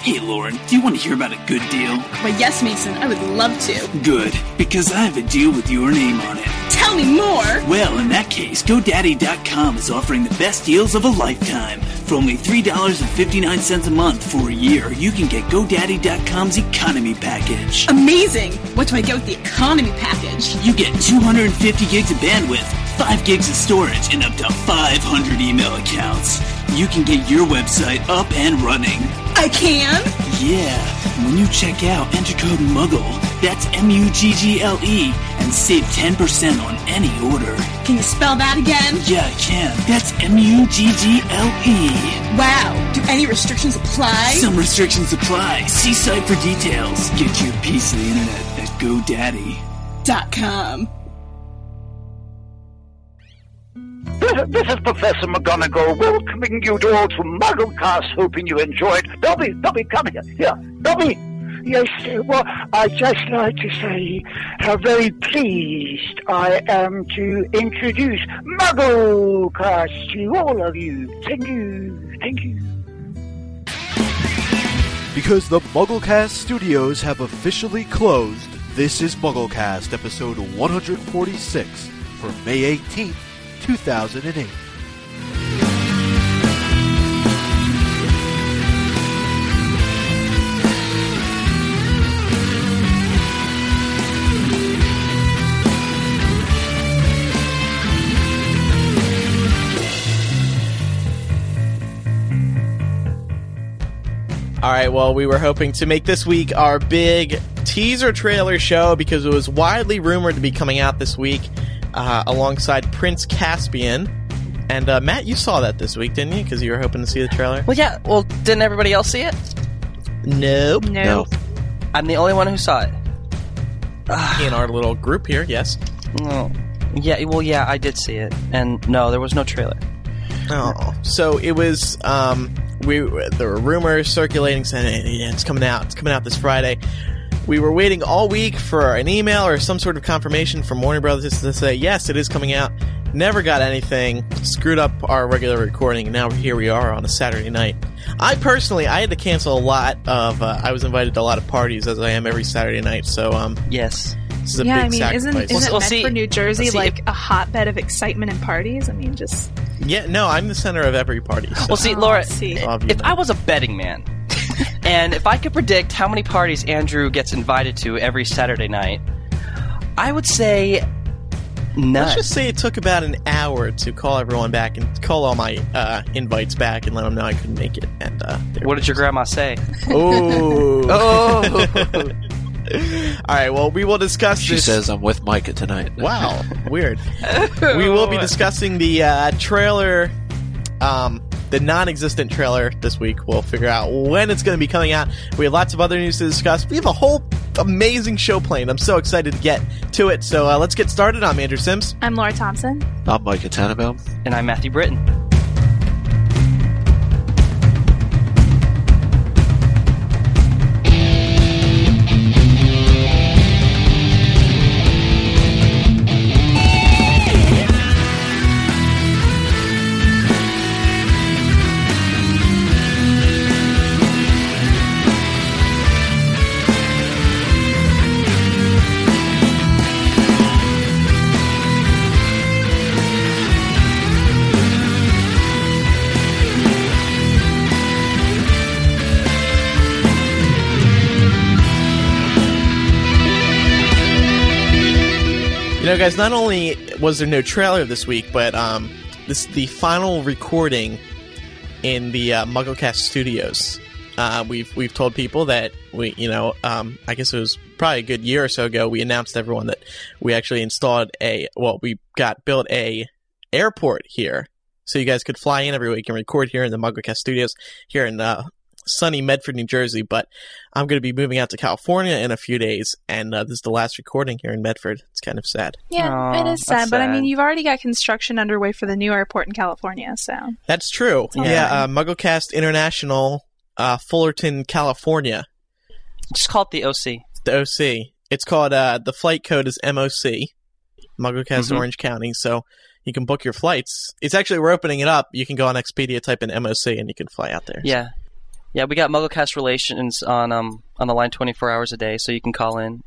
Hey, Lauren, do you want to hear about a good deal? Why, yes, Mason, I would love to. Good, because I have a deal with your name on it. Tell me more! Well, in that case, GoDaddy.com is offering the best deals of a lifetime. For only $3.59 a month for a year, you can get GoDaddy.com's economy package. Amazing! What do I get with the economy package? You get 250 gigs of bandwidth, 5 gigs of storage, and up to 500 email accounts. You can get your website up and running. I can? Yeah, when you check out, enter code MUGGLE. That's M U G G L E and save 10% on any order. Can you spell that again? Yeah, I can. That's M U G G L E. Wow. Do any restrictions apply? Some restrictions apply. See site for details. Get your piece of the internet at GoDaddy. This, this is Professor McGonagall welcoming you to all to Mugglecast, hoping you enjoyed. Dobby, Dobby, come here. Here, Dobby. Yes, well, I'd just like to say how very pleased I am to introduce Mugglecast to all of you. Thank you, thank you. Because the Mugglecast studios have officially closed, this is Mugglecast episode 146 for May 18th, 2008. All right, well, we were hoping to make this week our big teaser trailer show because it was widely rumored to be coming out this week uh, alongside Prince Caspian. And uh, Matt, you saw that this week, didn't you? Because you were hoping to see the trailer. Well, yeah. Well, didn't everybody else see it? Nope. No. I'm the only one who saw it. In our little group here, yes. No. Yeah. Well, yeah, I did see it, and no, there was no trailer. Oh, so it was. Um, we there were rumors circulating saying yeah, it's coming out. It's coming out this Friday. We were waiting all week for an email or some sort of confirmation from Warner Brothers to say yes, it is coming out. Never got anything. Screwed up our regular recording. And now here we are on a Saturday night. I personally, I had to cancel a lot of. Uh, I was invited to a lot of parties as I am every Saturday night. So um, Yes. this is a yeah, big I mean, isn't, sacrifice. isn't Well, meant see- for New Jersey well, see, like a hotbed of excitement and parties? I mean, just yeah, no, I'm the center of every party. So. Well, see, Oh, Laura, see. If. I was a betting man, and if I could predict how many parties Andrew gets invited to every Saturday night, I would say none. Let's just say it took about an hour to call everyone back and call all my uh, invites back and let them know I couldn't make it. And uh, what did your grandma say? Oh. Oh. All right. Well, we will discuss. She this. says I'm with Micah tonight. "Wow, weird." we will be discussing the uh, trailer, um, the non-existent trailer this week. We'll figure out when it's going to be coming out. We have lots of other news to discuss. We have a whole amazing show planned. I'm so excited to get to it. So uh, let's get started. I'm Andrew Sims. I'm Laura Thompson. I'm Micah Tannenbaum. and I'm Matthew Britton. You know, guys, not only was there no trailer this week, but um, this the final recording in the uh, MuggleCast studios. Uh, we've we've told people that we, you know, um, I guess it was probably a good year or so ago. We announced to everyone that we actually installed a well, we got built a airport here, so you guys could fly in every week and record here in the MuggleCast studios here in uh, sunny Medford, New Jersey, but I'm going to be moving out to California in a few days, and uh, this is the last recording here in Medford. It's kind of sad. Yeah, Aw, it is sad, but I mean, you've already got construction underway for the new airport in California, so That's true. all Yeah, fine. uh, MuggleCast International, uh, Fullerton, California. Just call it the OC. The OC. It's called. Uh, the flight code is MOC, MuggleCast Mhm. Orange County. So you can book your flights. It's actually we're opening it up. You can go on Expedia, type in MOC, and you can fly out there. Yeah, yeah. We got MuggleCast relations on um on the line 24 hours a day, so you can call in,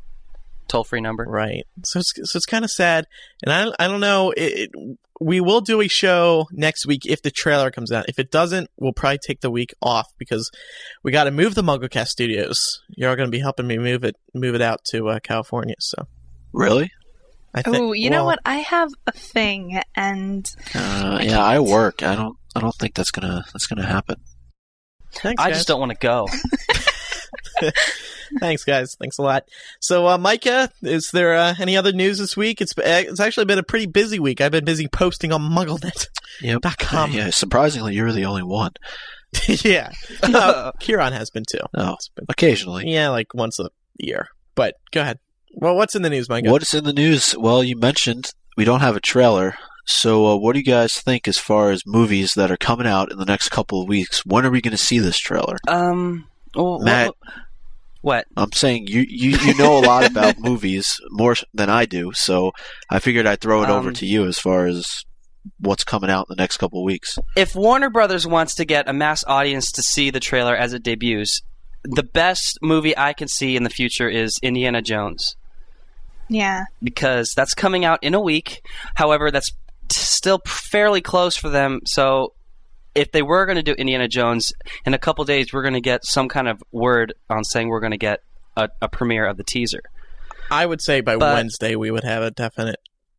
toll free number. Right. So it's, so it's kind of sad, and I I don't know. It, it, we will do a show next week if the trailer comes out. If it doesn't, we'll probably take the week off because we got to move the MuggleCast studios. You're going to be helping me move it move it out to uh, California. So Really? I think. Oh, you know what? I have a thing, and Uh, yeah, I work. I don't. I don't think that's gonna. That's gonna happen. Thanks, I guys. just don't want to go. Thanks, guys. Thanks a lot. So, uh, Micah, is there uh, any other news this week? It's it's actually been a pretty busy week. I've been busy posting on MuggleNet. Yep. Dot com. Yeah. Surprisingly, you're the only one. yeah, uh, Kieran has been too. Oh, been- occasionally. yeah, like once a year. But go ahead. Well, what's in the news, Micah? What is in the news? Well, you mentioned we don't have a trailer. So, uh, what do you guys think as far as movies that are coming out in the next couple of weeks? When are we going to see this trailer? Um, well, Matt. What? I'm saying you, you, you know a lot about movies more than I do, so I figured I'd throw it over Um, to you as far as what's coming out in the next couple of weeks. If Warner Brothers wants to get a mass audience to see the trailer as it debuts, the best movie I can see in the future is Indiana Jones. yeah, because that's coming out in a week. However, that's t- still fairly close for them. So, if they were going to do Indiana Jones in a couple days, we're going to get some kind of word on saying we're going to get a, a premiere of the teaser. I would say by But- Wednesday we would have a definite.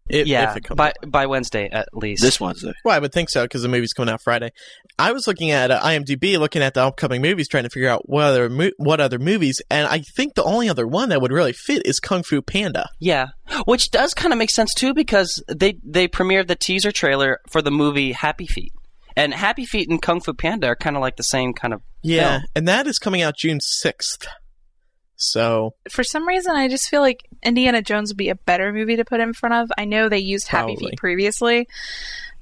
If, yeah, if it comes by out. by Wednesday at least. This Wednesday. Well, I would think so because the movie's coming out Friday. I was looking at uh, IMDb, looking at the upcoming movies, trying to figure out what other mo- what other movies, and I think the only other one that would really fit is Kung Fu Panda. yeah, which does kind of make sense too because they they premiered the teaser trailer for the movie Happy Feet, and Happy Feet and Kung Fu Panda are kind of like the same kind of Yeah, film. and that is coming out June sixth. So for some reason, I just feel like Indiana Jones would be a better movie to put in front of. I know they used Happy Probably. Feet previously,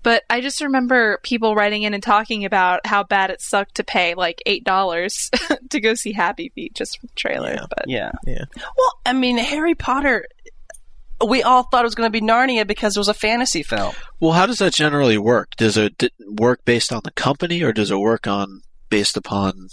but I just remember people writing in and talking about how bad it sucked to pay like eight dollars to go see Happy Feet just for the trailer. Yeah. But Yeah. Yeah. Well, I mean, Harry Potter. We all thought it was going to be Narnia because it was a fantasy film. Well, how does that generally work? Does it d- work based on the company, or does it work on based upon?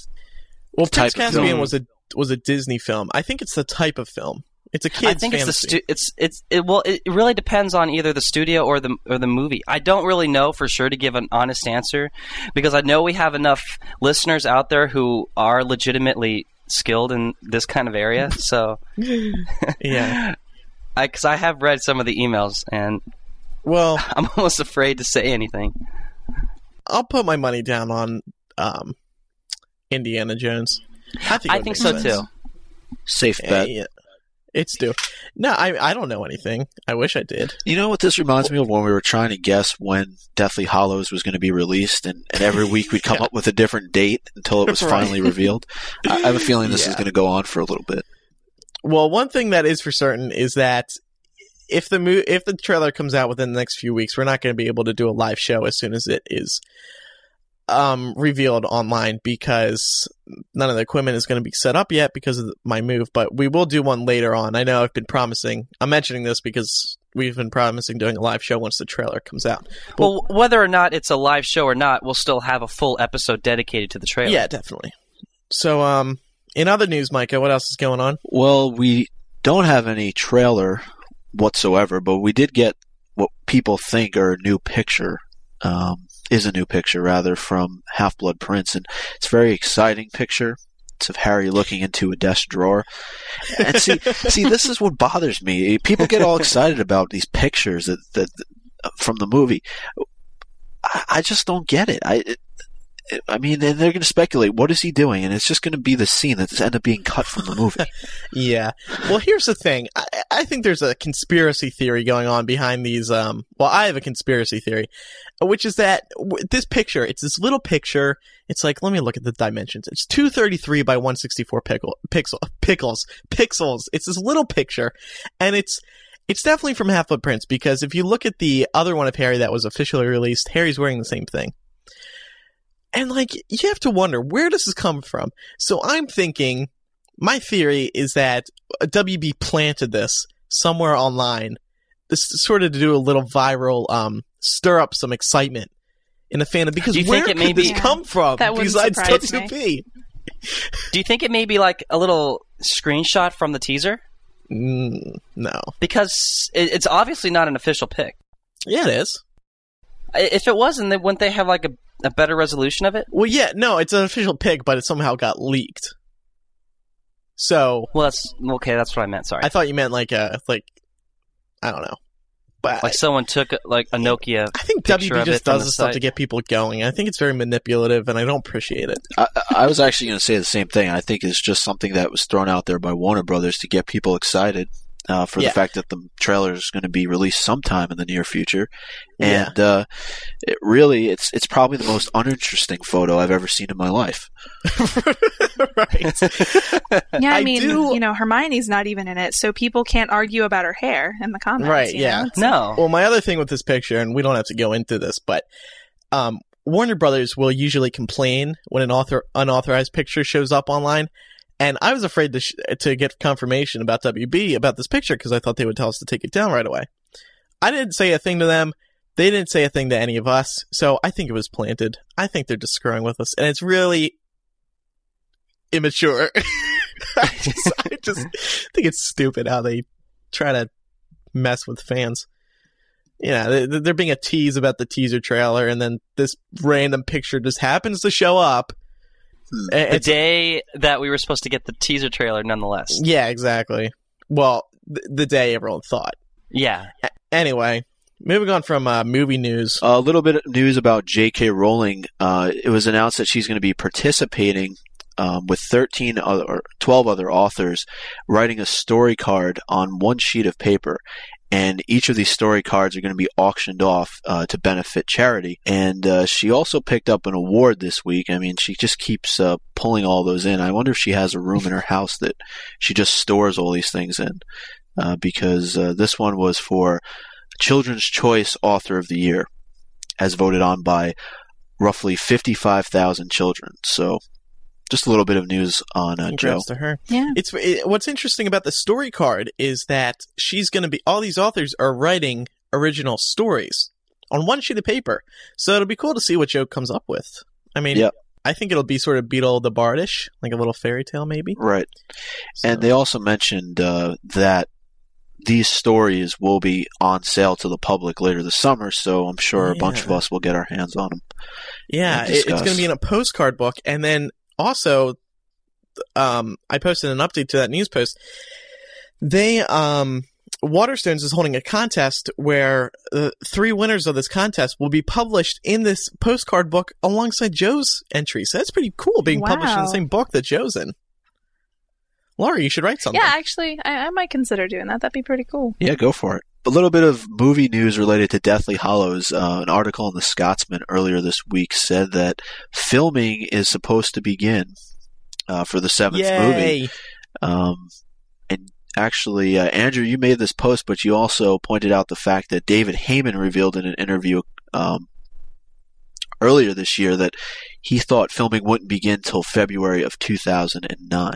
well, Type Prince of Caspian film. was a was a Disney film. I think it's the type of film. It's a kid's I think fantasy. it's the stu- it's it's it, well, it really depends on either the studio or the or the movie. I don't really know for sure to give an honest answer because I know we have enough listeners out there who are legitimately skilled in this kind of area. So, yeah. I because I have read some of the emails and Well, I'm almost afraid to say anything. I'll put my money down on um, Indiana Jones. I think, I think so sense. too. Safe Yeah, bet. yeah. It's due. No, I I don't know anything. I wish I did. You know what this reminds me of when we were trying to guess when Deathly Hallows was going to be released, and, and every week we'd come Yeah. up with a different date until it was Right. finally revealed. I, I have a feeling this is going to go on for a little bit. Well, one thing that is for certain is that if the mo- if the trailer comes out within the next few weeks, we're not going to be able to do a live show as soon as it is um, revealed online because none of the equipment is going to be set up yet because of my move. But we will do one later on. I know I've been promising. I'm mentioning this because we've been promising doing a live show once the trailer comes out. Well, whether or not it's a live show or not, we'll still have a full episode dedicated to the trailer. Yeah, definitely. So, um, in other news, Micah, what else is going on? Well, we don't have any trailer whatsoever, but we did get what people think are a new picture. Um, is a new picture rather from Half Blood Prince, and it's a very exciting picture. It's of Harry looking into a desk drawer. And see, see, this is what bothers me. People get all excited about these pictures that, that from the movie. I, I just don't get it. I it, I mean, and they're going to speculate what is he doing, and it's just going to be the scene that's end up being cut from the movie. Yeah. Well, here's the thing. I, I think there's a conspiracy theory going on behind these. Um, well, I have a conspiracy theory, which is that this picture, it's this little picture. It's like, let me look at the dimensions. It's 233 by 164 pickle, pixel, pickles, pixels. It's this little picture, and it's, it's definitely from Half Blood Prince because if you look at the other one of Harry that was officially released, Harry's wearing the same thing. And like, you have to wonder, where does this come from? So I'm thinking, my theory is that WB planted this somewhere online, this sort of to do a little viral, um, stir up some excitement in the fandom. Because you where think it could may be- this come from That wouldn't besides surprise WB? Do you think it may be like a little screenshot from the teaser? Mm, no. Because it, it's obviously not an official pic. Yeah, it is. I- If it wasn't, then wouldn't they have like a, a better resolution of it? Well, yeah, no, it's an official pic, but it somehow got leaked. So Well, that's okay. That's what I meant. Sorry. I thought you meant like a like I don't know, but like someone took like a Nokia. I think picture WB just does the this stuff to get people going. I think it's very manipulative, and I don't appreciate it. I, I was actually going to say the same thing. I think it's just something that was thrown out there by Warner Brothers to get people excited uh, for Yeah. the fact that the trailer is going to be released sometime in the near future. Yeah. And uh, it really, it's it's probably the most uninteresting photo I've ever seen in my life. right? Yeah, I, I mean, do- you know, Hermione's not even in it, so people can't argue about her hair in the comments. Right, yeah. know? No. Well, my other thing with this picture, and we don't have to go into this, but um, Warner Brothers will usually complain when an author unauthorized picture shows up online. And I was afraid to sh- to get confirmation about WB about this picture because I thought they would tell us to take it down right away. I didn't say a thing to them. They didn't say a thing to any of us. So I think it was planted. I think they're just screwing with us, and it's really immature. I just, I just think it's stupid how they try to mess with fans. Yeah, they- they're being a tease about the teaser trailer, and then this random picture just happens to show up. Hmm. And the day that we were supposed to get the teaser trailer, nonetheless. yeah, exactly. Well, th- the day everyone thought. Yeah. Anyway, moving on from uh, movie news. A little bit of news about J.K. Rowling. Uh, it was announced that she's going to be participating um, with 13 other, or 12 other authors, writing a story card on one sheet of paper. And each of these story cards are going to be auctioned off uh, to benefit charity. And uh, she also picked up an award this week. I mean, she just keeps uh, pulling all those in. I wonder if she has a room in her house that she just stores all these things in. Uh, because uh, this one was for Children's Choice Author of the Year, as voted on by roughly 55,000 children. So, just a little bit of news on uh, Joe. To her. Yeah. It's it, what's interesting about the story card is that she's going to be all these authors are writing original stories on one sheet of paper. So it'll be cool to see what Joe comes up with. I mean, Yep. I think it'll be sort of Beedle the Bardish, like a little fairy tale maybe. Right. So- And they also mentioned uh, that these stories will be on sale to the public later this summer, so I'm sure a bunch of us will get our hands on them. Yeah, it's going to be in a postcard book, and then also, um, I posted an update to that news post. They, um, Waterstones is holding a contest where the three winners of this contest will be published in this postcard book alongside Joe's entry. So that's pretty cool, being published in the same book that Joe's in. Laura, you should write something. Yeah, actually, I, I might consider doing that. That'd be pretty cool. Yeah, go for it. A little bit of movie news related to Deathly Hallows. Uh, an article in the Scotsman earlier this week said that filming is supposed to begin uh, for the seventh movie. Yay! Um, and actually, uh, Andrew, you made this post, but you also pointed out the fact that David Heyman revealed in an interview um, earlier this year that he thought filming wouldn't begin till February of 2009.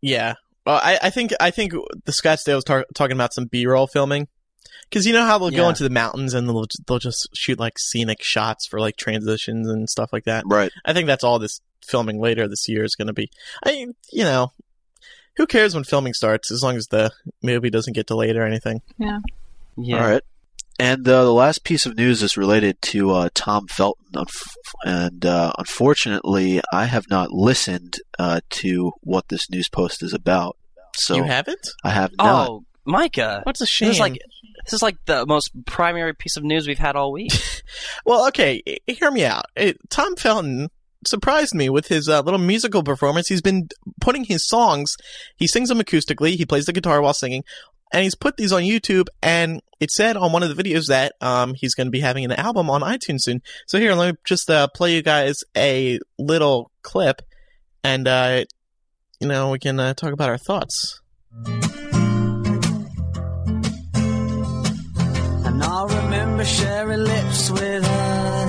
Yeah. Well, I, I think I think the Scottsdale was tar- talking about some B-roll filming because you know how they'll go into the mountains and they'll they'll just shoot like scenic shots for like transitions and stuff like that. Right. I think that's all this filming later this year is going to be. I you know, who cares when filming starts as long as the movie doesn't get delayed or anything. Yeah. Yeah. All right. And uh, the last piece of news is related to uh, Tom Felton, and uh, unfortunately, I have not listened uh, to what this news post is about. So you haven't? I have not. Oh, Micah. What's a shame? This is like this is like the most primary piece of news we've had all week. Well, okay, hear me out. It, Tom Felton surprised me with his uh, little musical performance. He's been putting his songs, he sings them acoustically, he plays the guitar while singing, and he's put these on YouTube. And it said on one of the videos that um, he's going to be having an album on iTunes soon. So here, let me just uh, play you guys a little clip, and uh, you know we can uh, talk about our thoughts. And I remember sharing lips with her.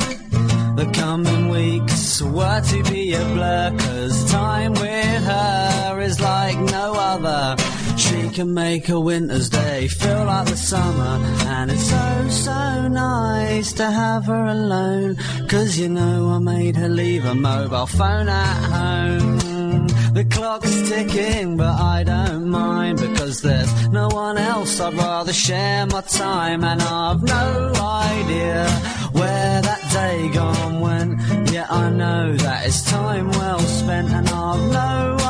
The coming weeks were to be a blur, cause time with her is like no other. She can make a winter's day feel like the summer, and it's so, so nice to have her alone. Cause you know I made her leave a mobile phone at home. The clock's ticking, but I don't mind because there's no one else I'd rather share my time, and I've no idea where that day gone went. Yeah, I know that it's time well spent, and I've no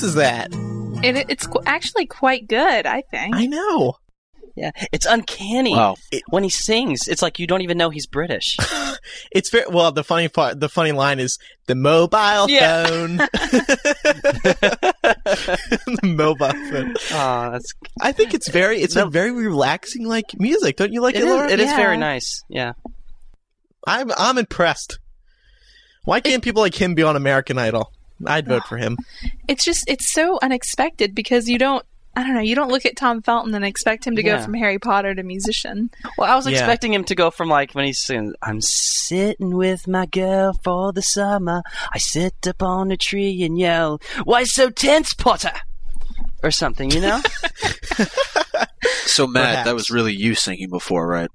How, how is that? It, it's qu- actually quite good, I think. I know. Yeah, it's uncanny. Wow. When he sings, it's like you don't even know he's British. It's very well. The funny part, the funny line is the mobile Yeah. phone. the mobile phone. Oh, that's I think it's very, it's a very relaxing like music. Don't you like it it, is, Laura? it is very Yeah. nice. Yeah. I'm, I'm impressed. Why can't people like him be on American Idol? I'd vote for him. It's just it's so unexpected because you don't I don't know, you don't look at Tom Felton and expect him to Yeah. go from Harry Potter to musician. Well, I was Yeah. expecting him to go from like when he's singing, "I'm sitting with my girl for the summer. I sit up on a tree and yell, why so tense, Potter?" Or something, you know? So Matt, Perhaps. that was really you singing before, right?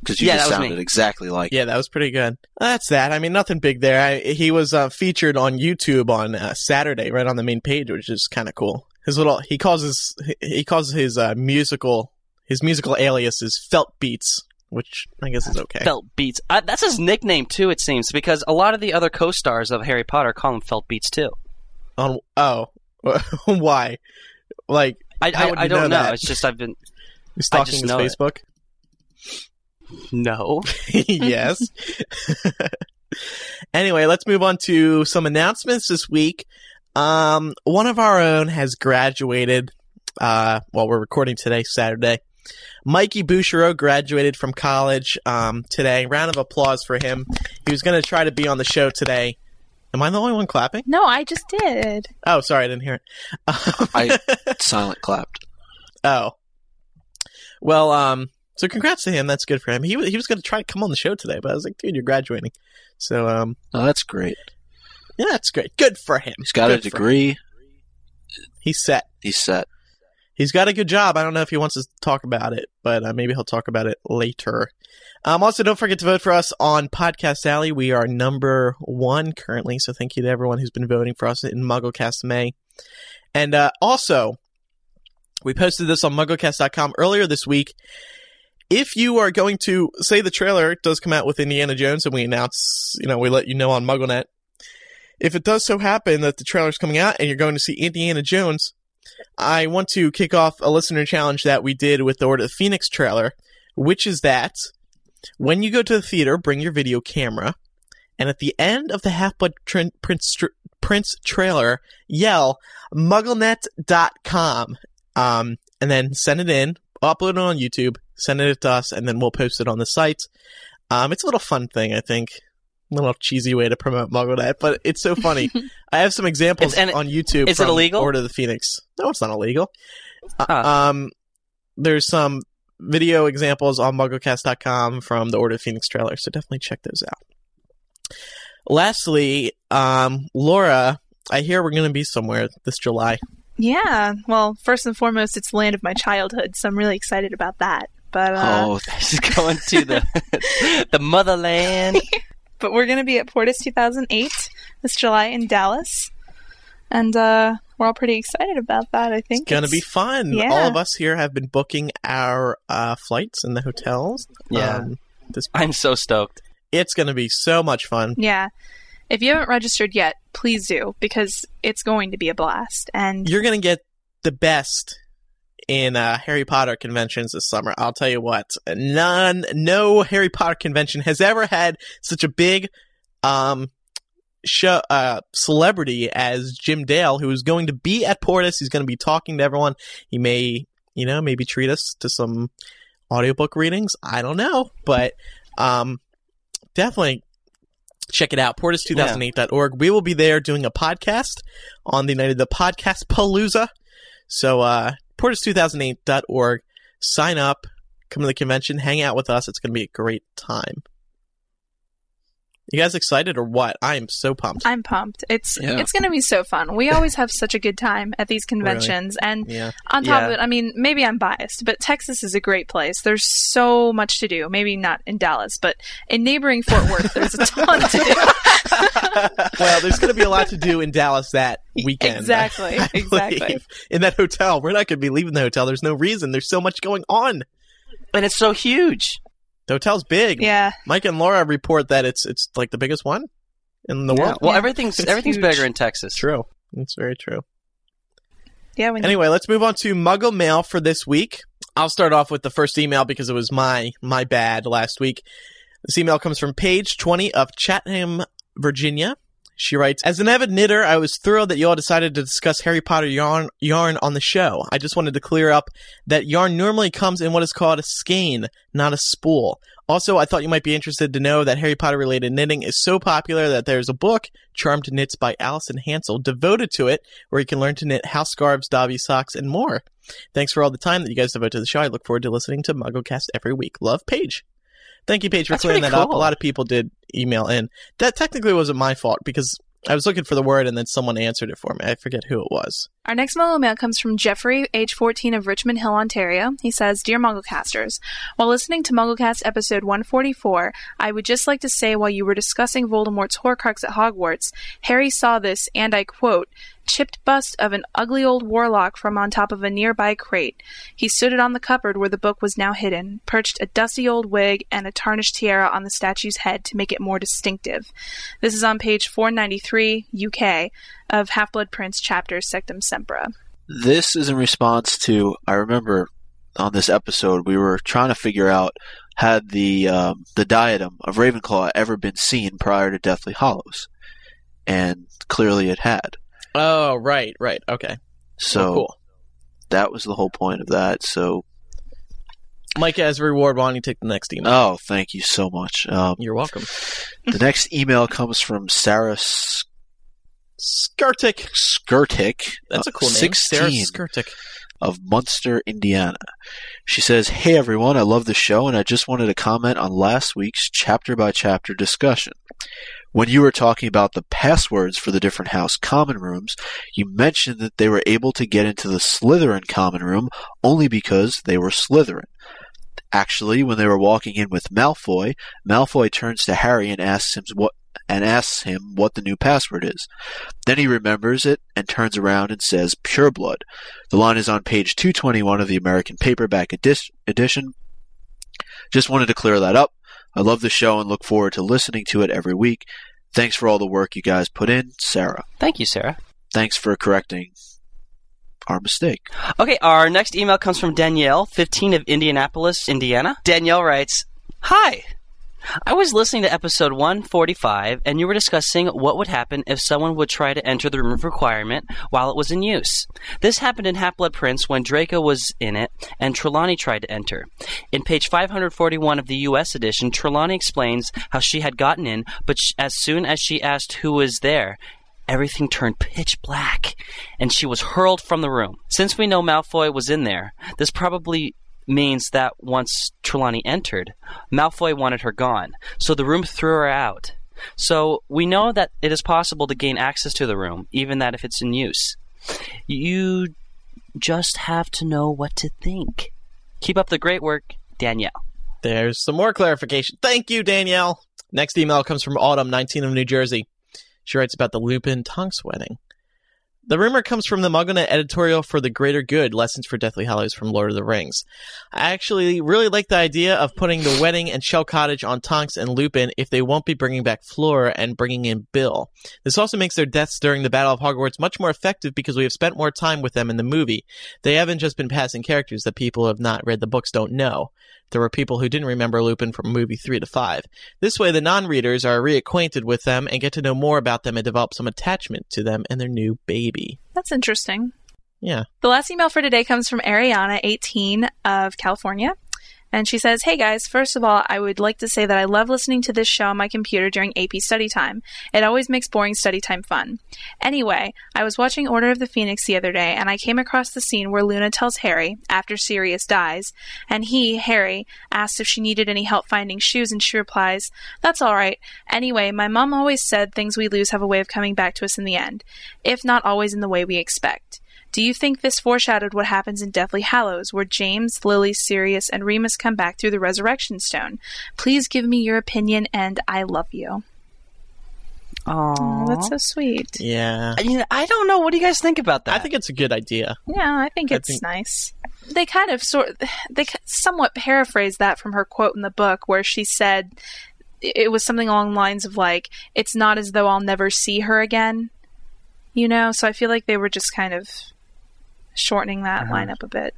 Because you Yeah, just that was sounded me. exactly like. Yeah, that was pretty good. That's that. I mean, nothing big there. I, he was uh, featured on YouTube on uh, Saturday, right on the main page, which is kind of cool. His little he calls his he calls his uh, musical his musical alias is Felt Beats, which I guess is okay. Felt Beats. Uh, that's his nickname too, it seems, because a lot of the other co-stars of Harry Potter call him Felt Beats too. On oh, why? Like I, How I, would I don't know know. that? It's just I've been he's I stalking just his know it. Facebook. no. yes. anyway, let's move on to some announcements this week. Um, one of our own has graduated. Uh, while we're recording today, Saturday. Mikey Bouchereau graduated from college um, today. Round of applause for him. He was going to try to be on the show today. Am I the only one clapping? No, I just did. Oh, sorry, I didn't hear it. I silent clapped. Oh. Well, um, so congrats to him. That's good for him. He, he was going to try to come on the show today, but I was like, dude, you're graduating. So, um, Oh, that's great. yeah, that's great. Good for him. He's got a Good him. degree. He's set. He's set. He's got a good job. I don't know if he wants to talk about it, but uh, maybe he'll talk about it later. Um, also, don't forget to vote for us on Podcast Alley. We are number one currently, so thank you to everyone who's been voting for us in MuggleCast May. And uh, also, we posted this on MuggleCast.com earlier this week. If you are going to say the trailer does come out with Indiana Jones, and we announce, you know, we let you know on MuggleNet. If it does so happen that the trailer's coming out and you're going to see Indiana Jones, I want to kick off a listener challenge that we did with the Order of the Phoenix trailer, which is that when you go to the theater, bring your video camera, and at the end of the Half Blood Prince, tr- Prince trailer, yell mugglenet.com, um, and then send it in, upload it on YouTube, send it to us, and then we'll post it on the site. Um, it's a little fun thing, I think. A little cheesy way to promote MuggleNet, but it's so funny. I have some examples on YouTube. is it from illegal? Order of the Phoenix. No, it's not illegal. Uh, Huh. Um, there's some video examples on MuggleCast.com from the Order of the Phoenix trailer, so definitely check those out. Lastly, um, Laura, I hear we're going to be somewhere this July. Yeah. Well, first and foremost, it's the land of my childhood, so I'm really excited about that. But uh, Oh, She's going to the the motherland. but we're gonna be at Portus 2008 this July in Dallas, and uh, we're all pretty excited about that. I think It's going to be fun. yeah. All of us here have been booking our uh, flights and the hotels. Yeah. Um, This I'm so stoked. it's going to be so much fun. Yeah. If you haven't registered yet, please do because it's going to be a blast. And You're going to get the best in uh, Harry Potter conventions this summer. I'll tell you what, none, no Harry Potter convention has ever had such a big um, show, uh, celebrity as Jim Dale, who is going to be at Portus. He's going to be talking to everyone. He may, you know, maybe treat us to some audiobook readings. I don't know, but um, definitely check it out. Portus2008.org. We will be there doing a podcast on the night of the podcast Palooza. So, uh, Portus2008.org. Sign up, come to the convention, hang out with us. It's going to be a great time. You guys excited or what? I am so pumped. I'm pumped. It's Yeah. it's going to be so fun. We always have such a good time at these conventions, and Yeah. on top of it, I mean, maybe I'm biased, but Texas is a great place. There's so much to do. Maybe not in Dallas, but in neighboring Fort Worth, there's a ton to do. well, there's going to be a lot to do in Dallas that weekend. Exactly, I exactly. In that hotel. We're not going to be leaving the hotel. There's no reason. There's so much going on. And it's so huge. The hotel's big. Yeah, Mike and Laura report that it's it's like the biggest one in the world. Well, Yeah. everything's It's everything's huge. bigger in Texas. True. It's very true. yeah. When Anyway, let's move on to Muggle Mail for this week. I'll start off with the first email because it was my my bad last week. This email comes from Paige 20 of Chatham, Virginia. She writes, As an avid knitter, I was thrilled that you all decided to discuss Harry Potter yarn, yarn on the show. I just wanted to clear up that yarn normally comes in what is called a skein, not a spool. Also, I thought you might be interested to know that Harry Potter related knitting is so popular that there's a book, Charmed Knits by Alison Hansel, devoted to it, where you can learn to knit house scarves, dobby socks, and more. Thanks for all the time that you guys devote to the show. I look forward to listening to MuggleCast every week. Love, Paige. Thank you, Paige, for That's clearing that pretty up. A lot of people did email in. That technically wasn't my fault because I was looking for the word and then someone answered it for me. I forget who it was. Our next Muggle mail comes from Jeffrey, age 14 of Richmond Hill, Ontario. He says, Dear Mugglecasters, while listening to Mugglecast episode 144, I would just like to say while you were discussing Voldemort's Horcrux at Hogwarts, Harry saw this, and I quote, chipped bust of an ugly old warlock from on top of a nearby crate. He stood it on the cupboard where the book was now hidden, perched a dusty old wig and a tarnished tiara on the statue's head to make it more distinctive. This is on page 493, UK, of Half Blood Prince chapter Sectum Sempra. This is in response to I remember on this episode we were trying to figure out had the um, the diadem of Ravenclaw ever been seen prior to Deathly Hallows, and clearly it had. Oh, right, right. Okay. So Oh, cool. that was the whole point of that. So Mike, as a reward, why don't you take the next email? oh, thank you so much. Um, You're welcome. the next email comes from Sarah S- Skirtic. Skirtic. That's a uh, cool name. Sarah Sixteen. Skirtic. of Munster, Indiana. She says, Hey everyone, I love the show and I just wanted to comment on last week's chapter by chapter discussion. When you were talking about the passwords for the different house common rooms, you mentioned that they were able to get into the Slytherin common room only because they were Slytherin. Actually, when they were walking in with Malfoy, Malfoy turns to Harry and asks him what and asks him what the new password is. Then he remembers it and turns around and says pureblood. The line is on page 221 of the American paperback edi- edition. Just wanted to clear that up. I love the show and look forward to listening to it every week. Thanks for all the work you guys put in, Sarah. Thank you, Sarah. Thanks for correcting our mistake. Okay, our next email comes from Danielle, 15 of Indianapolis, Indiana. Danielle writes, Hi. I was listening to episode 145, and you were discussing what would happen if someone would try to enter the room of requirement while it was in use. This happened in Half Blood Prince when Draco was in it, and Trelawney tried to enter. In page 541 of the US edition, Trelawney explains how she had gotten in, but sh- as soon as she asked who was there, everything turned pitch black, and she was hurled from the room. Since we know Malfoy was in there, this probably means that once Trelawney entered, Malfoy wanted her gone, so the room threw her out. So we know that it is possible to gain access to the room, even that if it's in use. You just have to know what to think. Keep up the great work, Danielle. There's some more clarification. Thank you, Danielle. Next email comes from Autumn, 19 of New Jersey. She writes about the Lupin Tonks wedding. The rumor comes from the MuggleNet editorial for The Greater Good Lessons for Deathly Hallows from Lord of the Rings. I actually really like the idea of putting the wedding and Shell Cottage on Tonks and Lupin if they won't be bringing back Fleur and bringing in Bill. This also makes their deaths during the Battle of Hogwarts much more effective because we have spent more time with them in the movie. They haven't just been passing characters that people who have not read the books don't know. There were people who didn't remember Lupin from movie 3 to 5. This way, the non readers are reacquainted with them and get to know more about them and develop some attachment to them and their new baby. That's interesting. Yeah. The last email for today comes from Ariana, 18 of California. And she says, Hey guys, first of all, I would like to say that I love listening to this show on my computer during AP study time. It always makes boring study time fun. Anyway, I was watching Order of the Phoenix the other day, and I came across the scene where Luna tells Harry, after Sirius dies, and he, Harry, asks if she needed any help finding shoes, and she replies, That's alright. Anyway, my mom always said things we lose have a way of coming back to us in the end, if not always in the way we expect. Do you think this foreshadowed what happens in Deathly Hallows, where James, Lily, Sirius, and Remus come back through the Resurrection Stone? Please give me your opinion, and I love you. Oh, that's so sweet. Yeah. I, mean, I don't know. What do you guys think about that? I think it's a good idea. Yeah, I think I it's think- nice. They kind of sort they somewhat paraphrased that from her quote in the book where she said it was something along the lines of like it's not as though I'll never see her again. You know, so I feel like they were just kind of shortening that Uh-huh. line up a bit.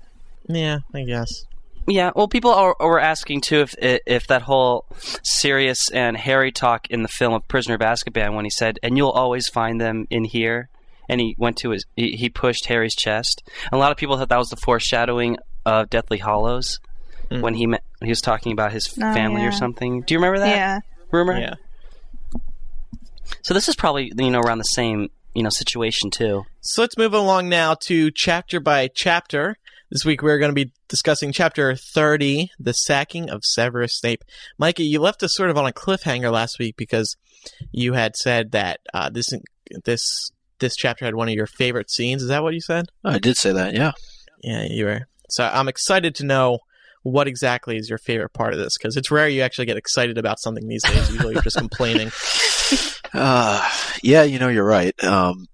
Yeah, I guess. Yeah, well, people are, were asking too if if that whole Sirius and Harry talk in the film of Prisoner of Azkaban when he said, "And you'll always find them in here," and he went to his he, he pushed Harry's chest. A lot of people thought that was the foreshadowing of Deathly Hallows when he met, he was talking about his Oh, family yeah. or something. Do you remember that Yeah. rumor? Yeah. So this is probably you know around the same you know situation too. So let's move along now to chapter by chapter. This week we're going to be discussing chapter 30, The Sacking of Severus Snape. Micah, you left us sort of on a cliffhanger last week because you had said that uh, this this this chapter had one of your favorite scenes. Is that what you said? I did say that, yeah. Yeah, you were. So I'm excited to know what exactly is your favorite part of this because it's rare you actually get excited about something these days. Usually you're just complaining. Uh, yeah, you know, you're right. Um,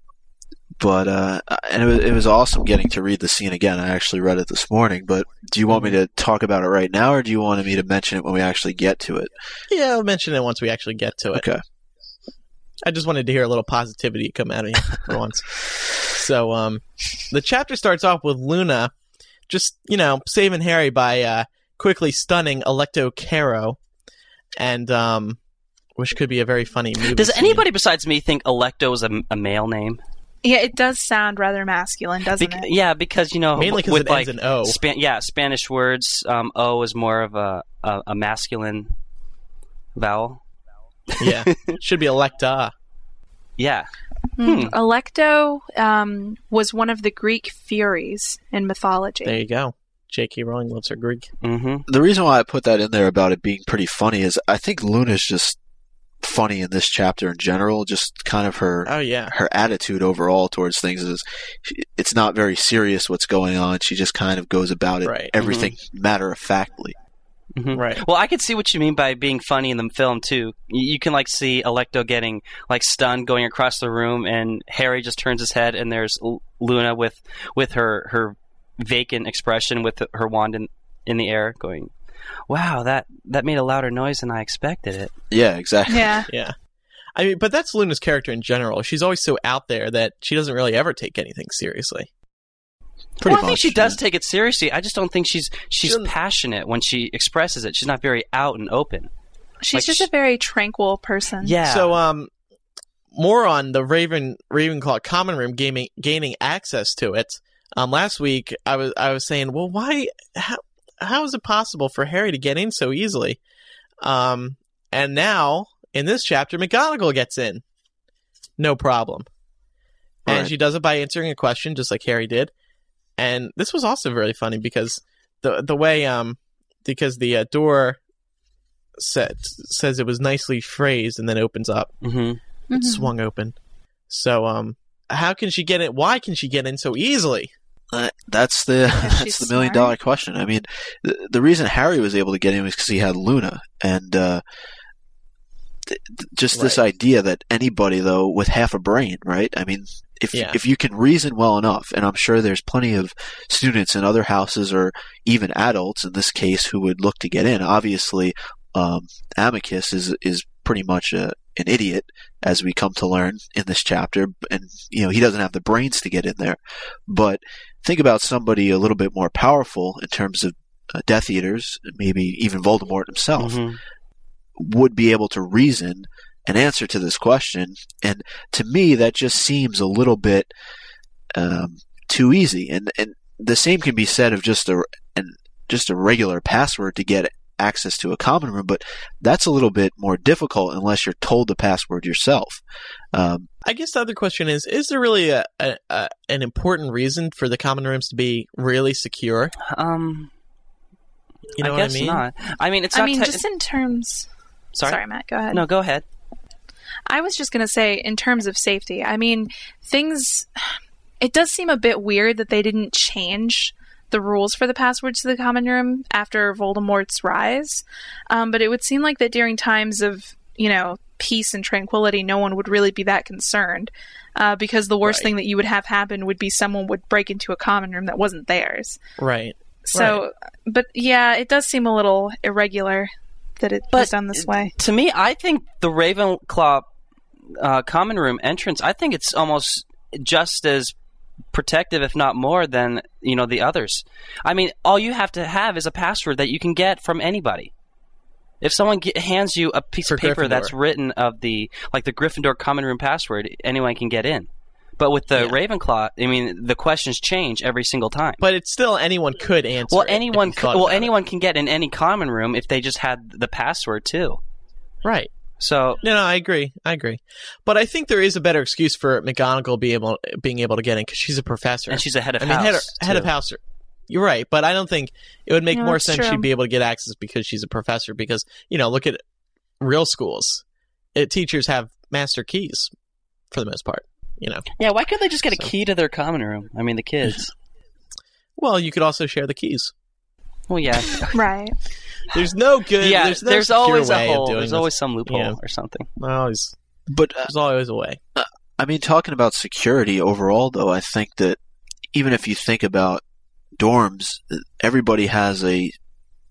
but uh, and it was, it was awesome getting to read the scene again. I actually read it this morning. But do you want me to talk about it right now, or do you want me to mention it when we actually get to it? Yeah, I'll mention it once we actually get to it. Okay. I just wanted to hear a little positivity come out of you for once. So, um, the chapter starts off with Luna just, you know, saving Harry by uh, quickly stunning Alecto Carrow, and um, which could be a very funny movie. Does scene. anybody besides me think Alecto is a, a male name? Yeah, it does sound rather masculine, doesn't Bec- it? yeah, because you know, Mainly 'cause with it ends in O. Span- yeah, Spanish words. Um, o is more of a, a a masculine vowel. Yeah, should be Electa. Yeah, Hmm. Alecto um, was one of the Greek Furies in mythology. There you go. J.K. Rowling loves her Greek. mm-hmm. The reason why I put that in there about it being pretty funny is I think Luna's just funny in this chapter in general. Just kind of her Oh yeah, her attitude overall towards things is she- it's not very serious what's going on. She just kind of goes about it Right. everything mm-hmm. matter of factly. Mm-hmm. right. Well, I could see what you mean by being funny in the film too. You, you can like see Alecto getting like stunned going across the room, and Harry just turns his head, and there's L- Luna with with her her vacant expression with her wand in in the air, going, "Wow, that that made a louder noise than I expected it." Yeah, exactly. yeah. Yeah. I mean, but that's Luna's character in general. She's always so out there that she doesn't really ever take anything seriously. Pretty well, I think she does yeah. take it seriously. I just don't think she's she's doesn't- passionate when she expresses it. She's not very out and open. She's Like just sh- a very tranquil person. Yeah. So, um, more on the Raven Ravenclaw common room gaming, gaining access to it. Um, last week I was I was saying, well, why? How, how is it possible for Harry to get in so easily? Um, and now in this chapter, McGonagall gets in, no problem, and Right. she does it by answering a question, just like Harry did. And this was also very funny because the the way um because the uh, door set says it was nicely phrased and then opens up hmm it Mhm. swung open. So, um, how can she get in? Why can she get in so easily? That- That's the that's the million smart. dollar question. I mean, the, the reason Harry was able to get in was because he had Luna, and uh, th- th- just this idea that anybody though with half a brain, right? I mean, if Yeah. if you can reason well enough, and I'm sure there's plenty of students in other houses or even adults in this case who would look to get in. Obviously, um, Amicus is is pretty much a, an idiot, as we come to learn in this chapter, and you know he doesn't have the brains to get in there. But think about somebody a little bit more powerful in terms of uh, Death Eaters, maybe even Voldemort himself Mhm. would be able to reason an answer to this question. And to me, that just seems a little bit um, too easy. And and the same can be said of just a an, just a regular password to get access to a common room, but that's a little bit more difficult unless you're told the password yourself. Um, I guess the other question is: Is there really a, a, a an important reason for the common rooms to be really secure? Um, You know I what I guess mean? not. I mean, it's I not. mean, te- just in terms. sorry. Matt. Go ahead. No, go ahead. I was just going to say, in terms of safety, I mean, things. It does seem a bit weird that they didn't change the rules for the passwords to the common room after Voldemort's rise. Um, but it would seem like that during times of, you know, peace and tranquility, no one would really be that concerned. Uh, because the worst Right. thing that you would have happen would be someone would break into a common room that wasn't theirs. Right. So, but yeah, it does seem a little irregular that it was done this way. To me, I think the Ravenclaw uh, common room entrance. I think it's almost just as protective, if not more, than you know the others. I mean, all you have to have is a password that you can get from anybody. If someone ge- hands you a piece For of paper Gryffindor. that's written of the like the Gryffindor common room password, anyone can get in. But with the Yeah. Ravenclaw, I mean, the questions change every single time. But it's still anyone could answer. Well, anyone, could, well, about it. anyone can get in any common room if they just had the password too. Right. So No, no, I agree. I agree. But I think there is a better excuse for McGonagall be able being able to get in because she's a professor and she's a head of I mean, house. head of, head of house. You're right, but I don't think it would make No, more sense true. she'd be able to get access because she's a professor. Because you know, look at real schools. It, teachers have master keys for the most part. You know, Yeah, why couldn't they just get a key to their common room? I mean, the kids. well, you could also share the keys. well, yeah, Right. There's no good. yeah. there's, There's, no secure always way a hole. There's this. always some loophole Yeah. or something. Always, but uh, there's always a way. I mean, talking about security overall, though, I think that even if you think about dorms, everybody has a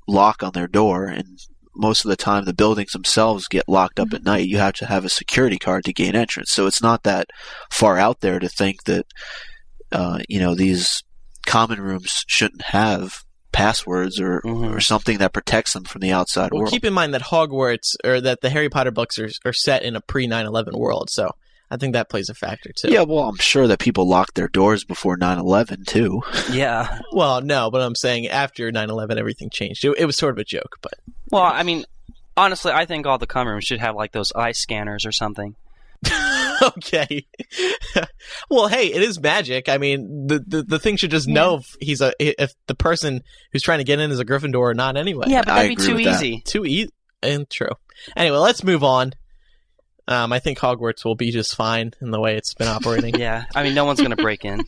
lock on their door, and most of the time the buildings themselves get locked up at night. You have to have a security card to gain entrance. So it's not that far out there to think that, uh, you know, these common rooms shouldn't have passwords or, Mhm. or something that protects them from the outside Well, world. keep in mind that Hogwarts or that the Harry Potter books are are set in a pre 9/11 world, so I think that plays a factor too. yeah, well, I'm sure that people locked their doors before 9/11 too. Yeah. Well, no, but I'm saying after 9/11, everything changed. It, it was sort of a joke, but Well, I mean, honestly, I think all the common rooms should have like those eye scanners or something. okay. well, hey, it is magic. I mean, the the, the thing should just know if he's a if the person who's trying to get in is a Gryffindor or not. Anyway, Yeah, but that'd be too with that. easy. too easy and true. Anyway, let's move on. Um, I think Hogwarts will be just fine in the way it's been operating. Yeah, I mean, no one's gonna break in.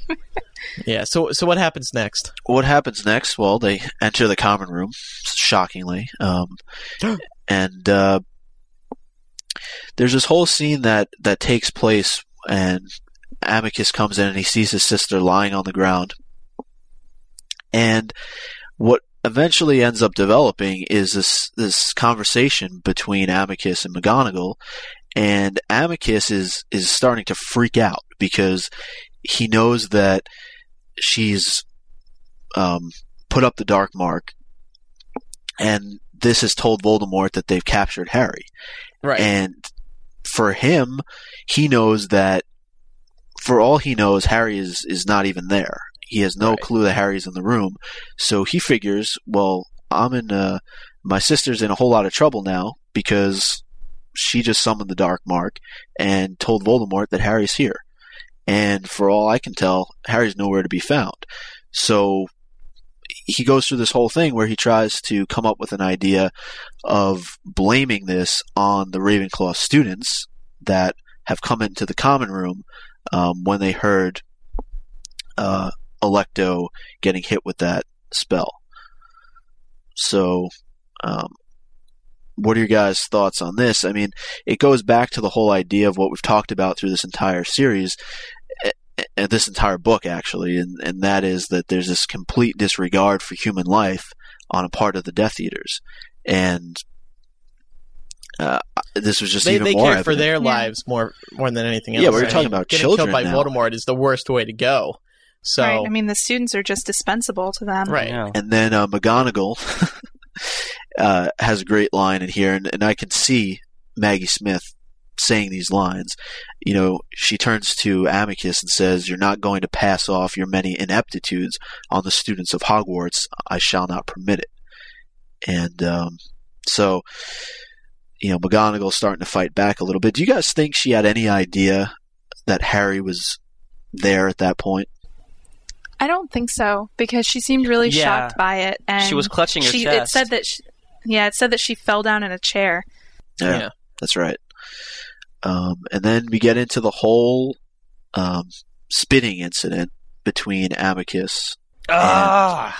yeah. So, so what happens next? what happens next? Well, they enter the common room, shockingly, um, and uh, there's this whole scene that that takes place, and Amicus comes in and he sees his sister lying on the ground, and what eventually ends up developing is this this conversation between Amicus and McGonagall, and Amicus is is starting to freak out because he knows that she's um, put up the dark mark, and this has told Voldemort that they've captured Harry. Right. And for him, he knows that for all he knows, Harry is is not even there. He has no Right. clue that Harry's in the room, so he figures, well, I'm in. Uh, my sister's in a whole lot of trouble now because she just summoned the dark mark and told Voldemort that Harry's here. And for all I can tell, Harry's nowhere to be found. So he goes through this whole thing where he tries to come up with an idea of blaming this on the Ravenclaw students that have come into the common room um, when they heard uh, Alecto getting hit with that spell. So, um, what are your guys' thoughts on this? I mean, it goes back to the whole idea of what we've talked about through this entire series. A- this entire book actually, and and that is that there's this complete disregard for human life on a part of the Death Eaters, and uh, this was just they even they more cared for evident. their Yeah. lives more more than anything else. Yeah, we're I talking mean, about getting children killed by now. Voldemort is the worst way to go. So right. I mean, the students are just dispensable to them. right. Yeah. And then uh, McGonagall uh, has a great line in here, and, and I can see Maggie Smith saying these lines. You know, she turns to Amicus and says, "You're not going to pass off your many ineptitudes on the students of Hogwarts. I shall not permit it." And um, so, you know, McGonagall's starting to fight back a little bit. Do you guys think she had any idea that Harry was there at that point? I don't think so because she seemed really Yeah. shocked by it, and She was clutching her she, It said that, she, yeah, it said that she fell down in a chair. Yeah. That's right. Um, and then we get into the whole um, spitting incident between Amicus Ah,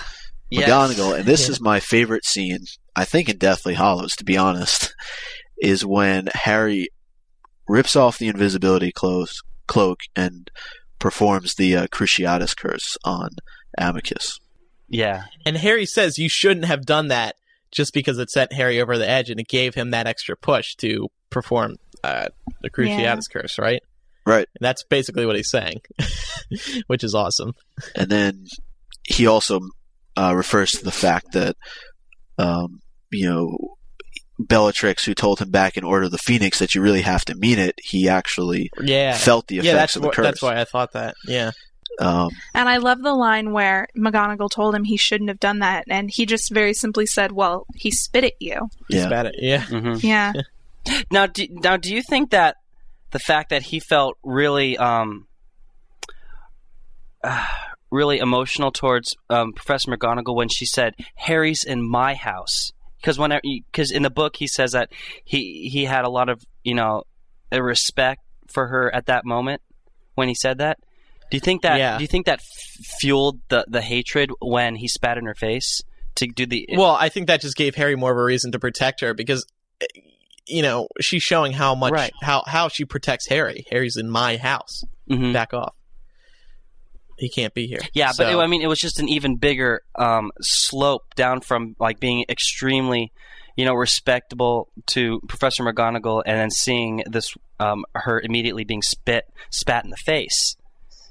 and yes. McGonagall, and this Yeah. is my favorite scene. I think in Deathly Hallows, to be honest, is when Harry rips off the invisibility clothes, cloak and performs the uh, Cruciatus curse on Amicus. Yeah, And Harry says you shouldn't have done that just because it sent Harry over the edge and it gave him that extra push to perform uh, the Cruciatus Yeah. curse, right? Right. And that's basically what he's saying, which is awesome. And then he also uh, refers to the fact that, um, you know, Bellatrix, who told him back in Order of the Phoenix that you really have to mean it, he actually Yeah. felt the effects yeah, that's of the wh- curse. that's why I thought that. Yeah. Um, And I love the line where McGonagall told him he shouldn't have done that, and he just very simply said, "Well, he spit at you." yeah. Spat it. Yeah. hmm Yeah, Now, do, now, do you think that the fact that he felt really, um, uh, really emotional towards um, Professor McGonagall when she said, "Harry's in my house," because when because in the book he says that he he had a lot of you know a respect for her at that moment when he said that. Do you think that? Yeah. Do you think that f- fueled the the hatred when he spat in her face to do the? Well, I think that just gave Harry more of a reason to protect her because, eh, you know, she's showing how much Right. how how she protects Harry. Harry's in my house. Mhm. Back off. He can't be here. Yeah, but it, I mean, it was just an even bigger um, slope down from like being extremely, you know, respectable to Professor McGonagall, and then seeing this um, her immediately being spit spat in the face.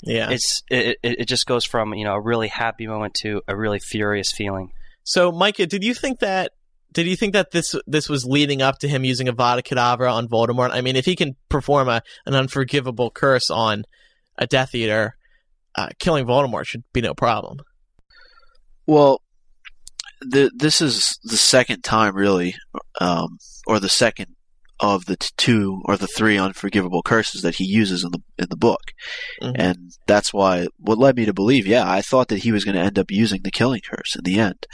yeah. It's it, it, it just goes from you know a really happy moment to a really furious feeling. So, Micah, did you think that? Did you think that this this was leading up to him using Avada Kedavra on Voldemort? I mean, if he can perform a an unforgivable curse on a Death Eater, uh, killing Voldemort should be no problem. Well, the, this is the second time, really, um, or the second of the t- two or the three unforgivable curses that he uses in the in the book, Mhm. and that's why what led me to believe. Yeah, I thought that he was going to end up using the killing curse in the end.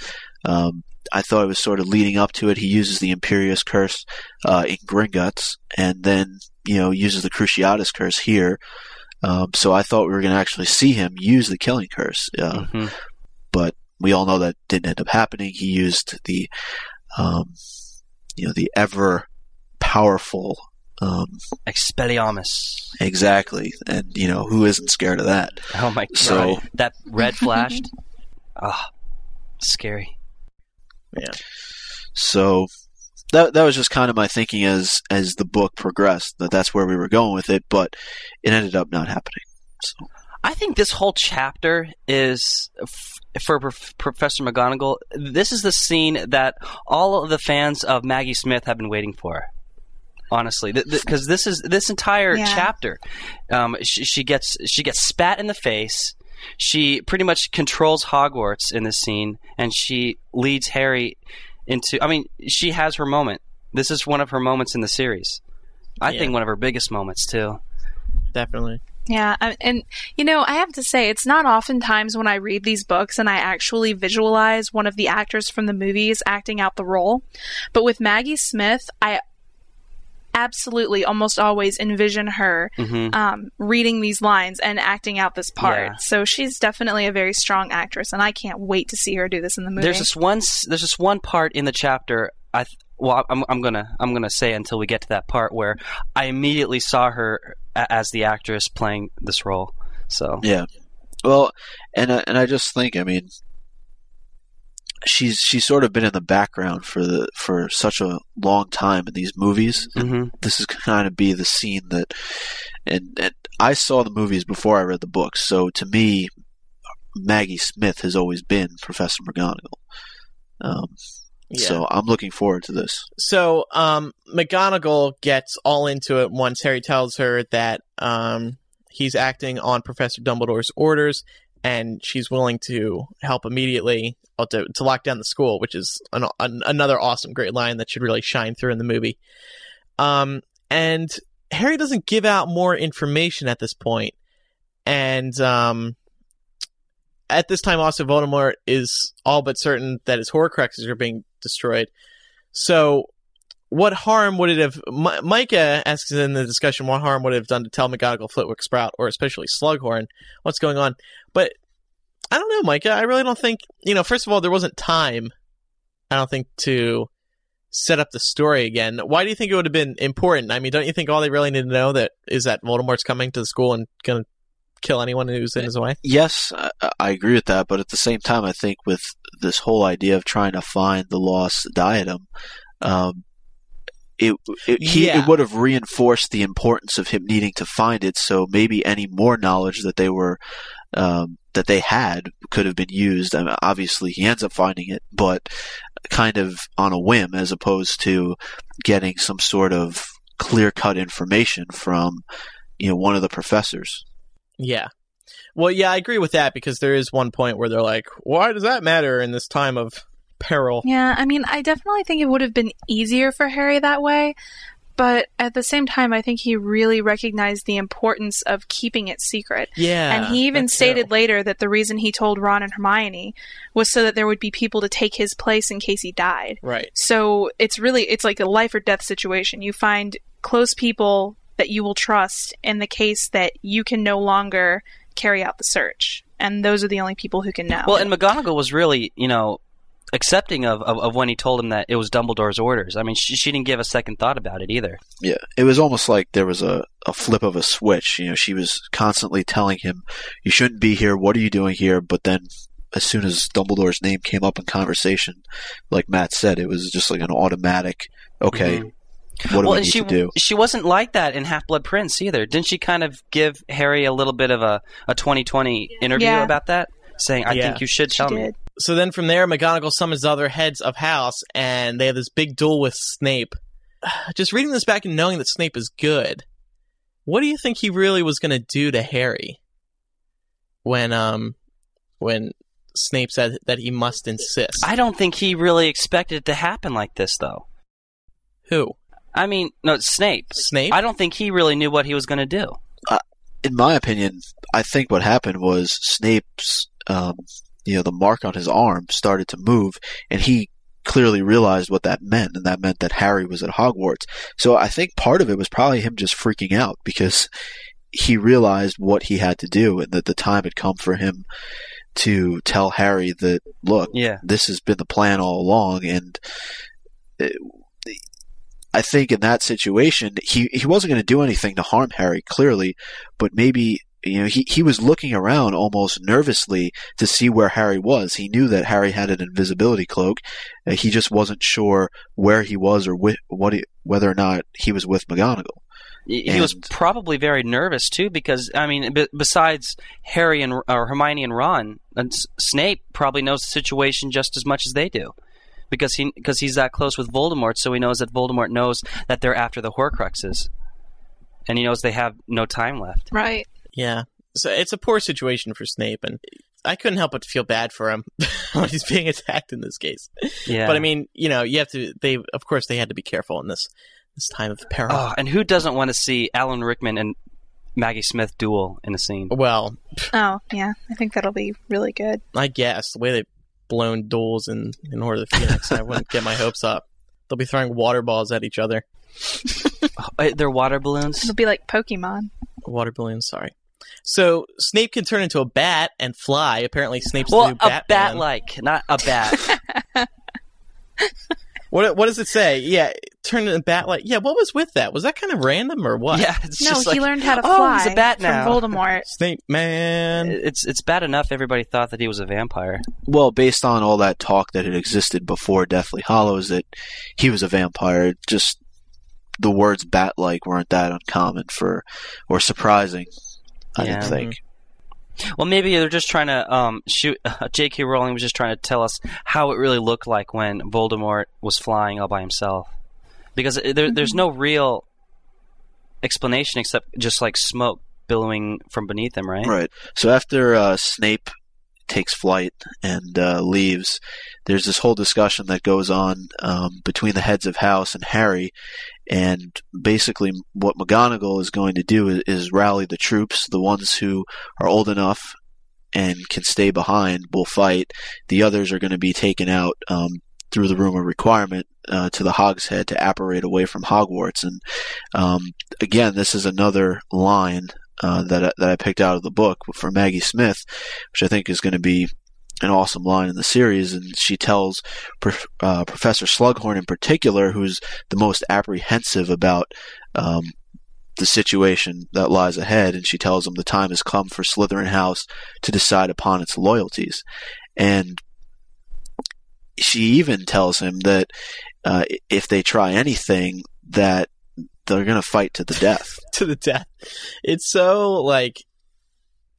Um, I thought it was sort of leading up to it. He uses the Imperius curse uh, in Gringotts, and then you know uses the Cruciatus curse here. Um, so I thought we were going to actually see him use the killing curse. Uh, Mhm. but we all know that didn't end up happening. He used the, um, you know, the ever powerful, um, Expelliarmus. exactly, and you know who isn't scared of that. Oh my god! So- that red flashed. Ah, scary. So that that was just kind of my thinking as as the book progressed. That that's where we were going with it, but it ended up not happening. So I think this whole chapter is f- for Prof- Professor McGonagall. This is the scene that all of the fans of Maggie Smith have been waiting for. Honestly, because this is this entire Yeah. chapter, um, she, she gets she gets spat in the face. She pretty much controls Hogwarts in this scene, and she leads Harry into. I mean, she has her moment. This is one of her moments in the series. I Yeah. think one of her biggest moments too. Definitely. yeah, and you know, I have to say, it's not oftentimes when I read these books and I actually visualize one of the actors from the movies acting out the role, but with Maggie Smith, I absolutely almost always envision her hmm um, reading these lines and acting out this part. Yeah. So she's definitely a very strong actress, and I can't wait to see her do this in the movie. There's this one. There's this one part in the chapter. I th- well, I'm, I'm gonna I'm gonna say until we get to that part where I immediately saw her a- as the actress playing this role. So Yeah. Well, and I, and I just think, I mean, she's she's sort of been in the background for the for such a long time in these movies. Mhm. This is kind of be the scene that, and and I saw the movies before I read the books, so to me, Maggie Smith has always been Professor McGonagall. Um, Yeah. So I'm looking forward to this. So, um, McGonagall gets all into it once Harry tells her that um, he's acting on Professor Dumbledore's orders, and she's willing to help immediately uh, to, to lock down the school, which is an, an, another awesome, great line that should really shine through in the movie. Um, and Harry doesn't give out more information at this point, and um, at this time, also Voldemort is all but certain that his Horcruxes are being destroyed. So, what harm would it have? Mi- Micah asks in the discussion, what harm would it have done to tell Flitwick, Sprout, or especially Slughorn what's going on? But I don't know, Micah. I really don't think you know. First of all, there wasn't time. I don't think to set up the story again. Why do you think it would have been important? I mean, don't you think all they really need to know that is that Voldemort's coming to the school and going to kill anyone who's in his way? Yes, I, I agree with that, but at the same time, I think with this whole idea of trying to find the lost diadem, um, it it, he, Yeah. it would have reinforced the importance of him needing to find it. So maybe any more knowledge that they were um, that they had could have been used. I mean, obviously, he ends up finding it, but kind of on a whim, as opposed to getting some sort of clear cut information from you know one of the professors. Yeah. Well, yeah, I agree with that because there is one point where they're like, "Why does that matter in this time of peril?" Yeah, I mean, I definitely think it would have been easier for Harry that way, but at the same time, I think he really recognized the importance of keeping it secret. Yeah, and he even stated later that the reason he told Ron and Hermione was so that there would be people to take his place in case he died. Right. So it's really it's like a life or death situation. You find close people that you will trust in the case that you can no longer carry out the search. And those are the only people who can know. Well, and McGonagall was really, you know, accepting of, of, of when he told him that it was Dumbledore's orders. I mean, she, she didn't give a second thought about it either. Yeah, it was almost like there was a, a flip of a switch. You know, she was constantly telling him, "You shouldn't be here. What are you doing here?" But then, as soon as Dumbledore's name came up in conversation, like Matt said, it was just like an automatic. Okay, Mhm. what do well, we and need she to do? she wasn't like that in Half Blood Prince either. Didn't she kind of give Harry a little bit of a, a 2020 interview Yeah. about that? Saying, I Yeah. think you should she tell me. Did. So then from there, McGonagall summons the other heads of house, and they have this big duel with Snape. Just reading this back and knowing that Snape is good, what do you think he really was going to do to Harry when um when Snape said that he must insist? I don't think he really expected it to happen like this, though. Who? I mean, no, Snape. Snape? I don't think he really knew what he was going to do. In my opinion, I think what happened was Snape's, um, you know, the mark on his arm started to move, and he clearly realized what that meant, and that meant that Harry was at Hogwarts. So I think part of it was probably him just freaking out because he realized what he had to do, and that the time had come for him to tell Harry that, look, Yeah. this has been the plan all along, and uh, I think in that situation, he, he wasn't going to do anything to harm Harry, clearly, but maybe, you know, he, he was looking around almost nervously to see where Harry was. He knew that Harry had an invisibility cloak. Uh, he just wasn't sure where he was or whi- what he, whether or not he was with McGonagall. He he was probably very nervous too, because I mean, b- besides Harry and or Hermione and Ron, and S- Snape probably knows the situation just as much as they do, because he because he's that close with Voldemort, so he knows that Voldemort knows that they're after the Horcruxes, and he knows they have no time left. Right. Yeah. So it's a poor situation for Snape, and I couldn't help but feel bad for him when he's being attacked in this case. Yeah. But I mean, you know, you have to. They, of course, they had to be careful in this this time of peril. Oh, and who doesn't want to see Alan Rickman and Maggie Smith duel in a scene? Well, Oh, yeah. I think that'll be really good. I guess the way they've blown duels in in Order of the Phoenix, I wouldn't get my hopes up. They'll be throwing water balls at each other. Uh, They're water balloons. It'll be like Pokemon. Water balloons. Sorry. So Snape can turn into a bat and fly. Apparently, Snape's the Well, new a Batman. bat like, not a bat. What what does it say? Yeah, turn into a bat like yeah. What was with that? Was that kind of random or what? Yeah, it's no, just he like, learned how to oh, fly he's a bat from now. Voldemort. Snape man. It's it's bad enough everybody thought that he was a vampire. Well, based on all that talk that had existed before Deathly Hallows, that he was a vampire, just the words bat-like weren't that uncommon for, or surprising. I Yeah. think. Well, maybe they're just trying to um, shoot. J.K. Rowling was just trying to tell us how it really looked like when Voldemort was flying all by himself, because there, there's no real explanation except just like smoke billowing from beneath him, right? Right. So after uh, Snape takes flight and uh, leaves, there's this whole discussion that goes on um, between the heads of house and Harry. And basically, what McGonagall is going to do is, is rally the troops, the ones who are old enough and can stay behind will fight. The others are going to be taken out um, through the room of requirement uh, to the Hog's Head to apparate away from Hogwarts. And um, again, this is another line uh, that that I picked out of the book for Maggie Smith, which I think is going to be an awesome line in the series. And she tells uh, Professor Slughorn in particular, who's the most apprehensive about um, the situation that lies ahead, and she tells him the time has come for Slytherin House to decide upon its loyalties. And she even tells him that uh, if they try anything, that they're going to fight to the death. to the death. It's so like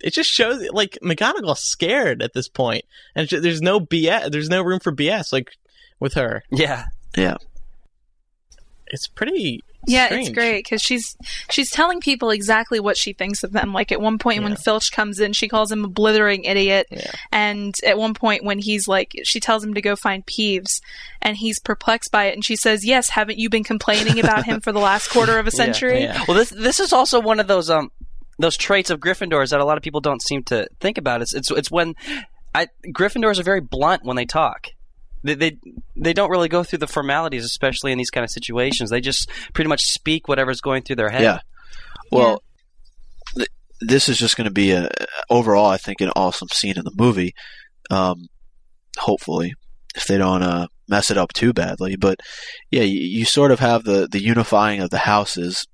it just shows like McGonagall's scared at this point, and it's ju- there's no BS. There's no room for BS like with her. Yeah. Yeah. It's pretty. Yeah, strange. it's great because she's she's telling people exactly what she thinks of them. Like at one point when Filch comes in, she calls him a blithering idiot, Yeah. and at one point when he's like, she tells him to go find Peeves, and he's perplexed by it, and she says, "Yes, haven't you been complaining about him for the last quarter of a century?" yeah. Well, this this is also one of those um those traits of Gryffindors that a lot of people don't seem to think about. It's it's it's when I Gryffindors are very blunt when they talk. They, they they don't really go through the formalities, especially in these kind of situations. They just pretty much speak whatever's going through their head. Yeah. Well, th- this is just going to be a overall, I think, an awesome scene in the movie. Um, hopefully, if they don't uh, mess it up too badly. But yeah, you, you sort of have the the unifying of the houses.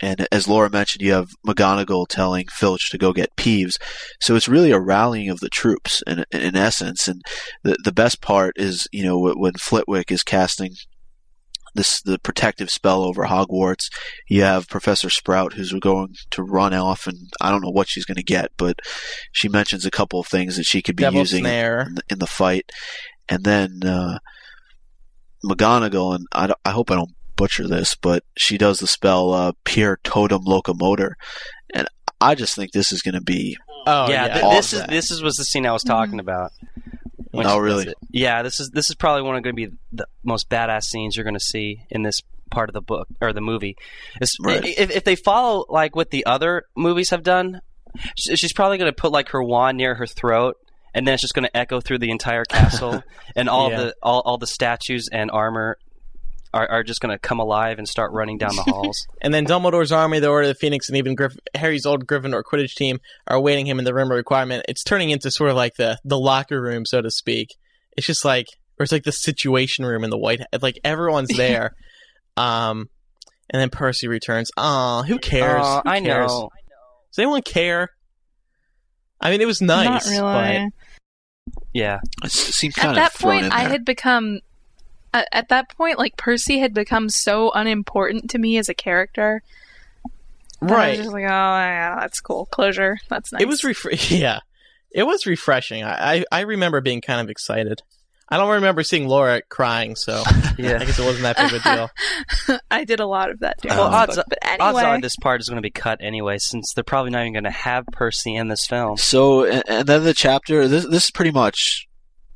And as Laura mentioned, you have McGonagall telling Filch to go get Peeves. So it's really a rallying of the troops in, in essence. And the, the best part is, you know, when Flitwick is casting this, the protective spell over Hogwarts, you have Professor Sprout who's going to run off and I don't know what she's going to get, but she mentions a couple of things that she could be Devil using in the, in the fight. And then, uh, McGonagall, and I, I hope I don't butcher this, but she does the spell uh, Piertotum Locomotor, and I just think this is going to be. Oh yeah. yeah. th- all this is that. this is was the scene I was talking about. Oh, she really? it. Yeah. This is this is probably one of going to be the most badass scenes you're going to see in this part of the book or the movie. It's, Right. if, if they follow like what the other movies have done, she's probably going to put like her wand near her throat. And then it's just going to echo through the entire castle, and all Yeah. the all, all the statues and armor are, are just going to come alive and start running down the halls. And then Dumbledore's army, the Order of the Phoenix, and even Griff- Harry's old Gryffindor Quidditch team are awaiting him in the room of requirement. It's turning into sort of like the the locker room, so to speak. It's just like, or it's like the situation room in the White. House. Like everyone's there. um, and then Percy returns. Aw, who cares? Aw, Who I cares? know. Does anyone care? I mean, it was nice. Not really. Yeah. It seemed At kind that of thrown point, I had become. At, at that point, like Percy had become so unimportant to me as a character. But, that I right. was just like, oh yeah, that's cool. Closure. That's nice. It was ref- yeah, it was refreshing. I, I I remember being kind of excited. I don't remember seeing Laura crying, so Yeah. I guess it wasn't that big of a deal. I did a lot of that during Well, this odds, book, but odds are this part is going to be cut anyway, since they're probably not even going to have Percy in this film. So, and, and then the chapter. This this is pretty much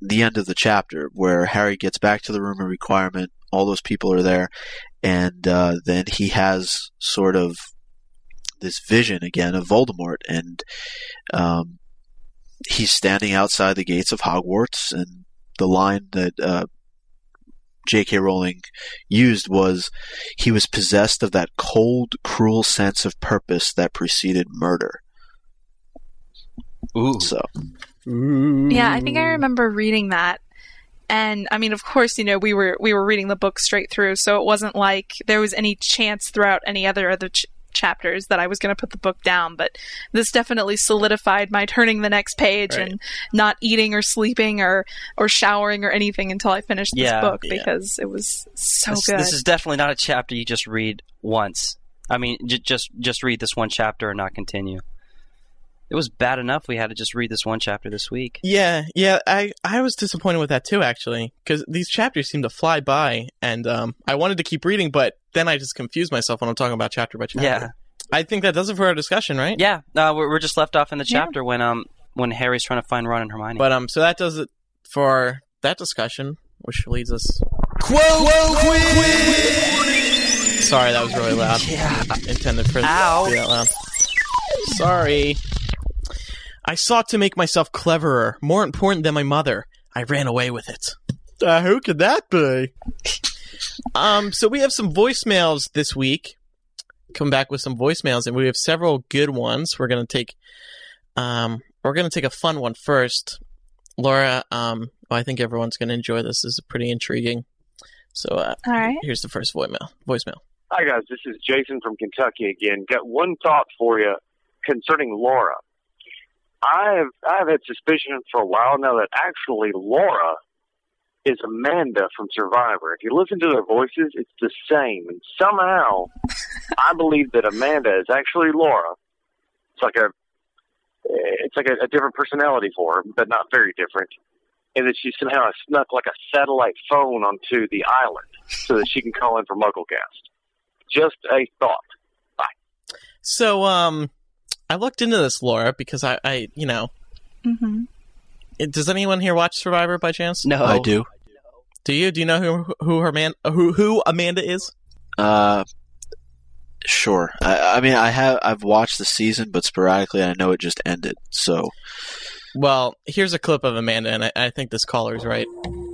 the end of the chapter where Harry gets back to the room of requirement. All those people are there, and uh, then he has sort of this vision again of Voldemort, and um, he's standing outside the gates of Hogwarts, and the line that uh, J.K. Rowling used was, "He was possessed of that cold, cruel sense of purpose that preceded murder." Ooh. So, yeah, I think I remember reading that, and I mean, of course, you know, we were we were reading the book straight through, so it wasn't like there was any chance throughout any other other ch- chapters that I was going to put the book down. But this definitely solidified my turning the next page Right. and not eating or sleeping or or showering or anything until I finished this Yeah. book Yeah. because it was so this, good. this is definitely not a chapter you just read once. I mean, j- just just read this one chapter and not continue. It was bad enough we had to just read this one chapter this week. Yeah, yeah, I, I was disappointed with that too, actually, because these chapters seem to fly by, and um, I wanted to keep reading, but then I just confused myself when I'm talking about chapter by chapter. Yeah. I think that does it for our discussion, right? Yeah, uh, we're, we're just left off in the Yeah. chapter when um when Harry's trying to find Ron and Hermione. But um, so that does it for that discussion, which leads us. Sorry, that was really loud. yeah, Intended for Ow. to be that loud. Sorry. I sought to make myself cleverer, more important than my mother. I ran away with it. Uh, who could that be? um, so we have some voicemails this week. Come back with some voicemails, and we have several good ones. We're gonna take, um, we're gonna take a fun one first. Laura, um, oh, I think everyone's gonna enjoy this. This is pretty intriguing. So, uh, All right. here's the first voicemail. Voicemail. Hi guys, this is Jason from Kentucky again. Got one thought for you concerning Laura. I've I've had suspicion for a while now that actually Laura is Amanda from Survivor. If you listen to their voices, it's the same. And somehow, I believe that Amanda is actually Laura. It's like a it's like a, a different personality for her, but not very different. And that she somehow snuck like a satellite phone onto the island so that she can call in for MuggleCast. Just a thought. Bye. So, um, I looked into this, Laura, because I, I you know, Mm-hmm. does anyone here watch Survivor by chance? no, I do. Do you? Do you know who who her man who who Amanda is? Uh, sure. I, I mean, I have I've watched the season, but sporadically, I know it just ended. So Well, here's a clip of Amanda, and I, I think this caller's right.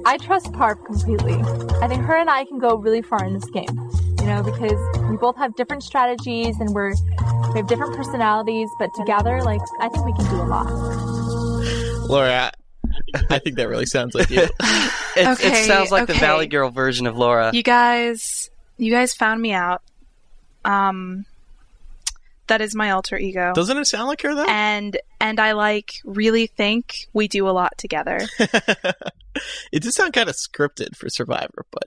I trust Parv completely. I think her and I can go really far in this game. You know, because we both have different strategies and we're we have different personalities, but together, like I think we can do a lot. Laura, I, I think that really sounds like you. it, it sounds like the. Valley Girl version of Laura. You guys, you guys found me out. Um, that is my alter ego. Doesn't it sound like her though? and and I like really think we do a lot together. it does sound kind of scripted for Survivor, but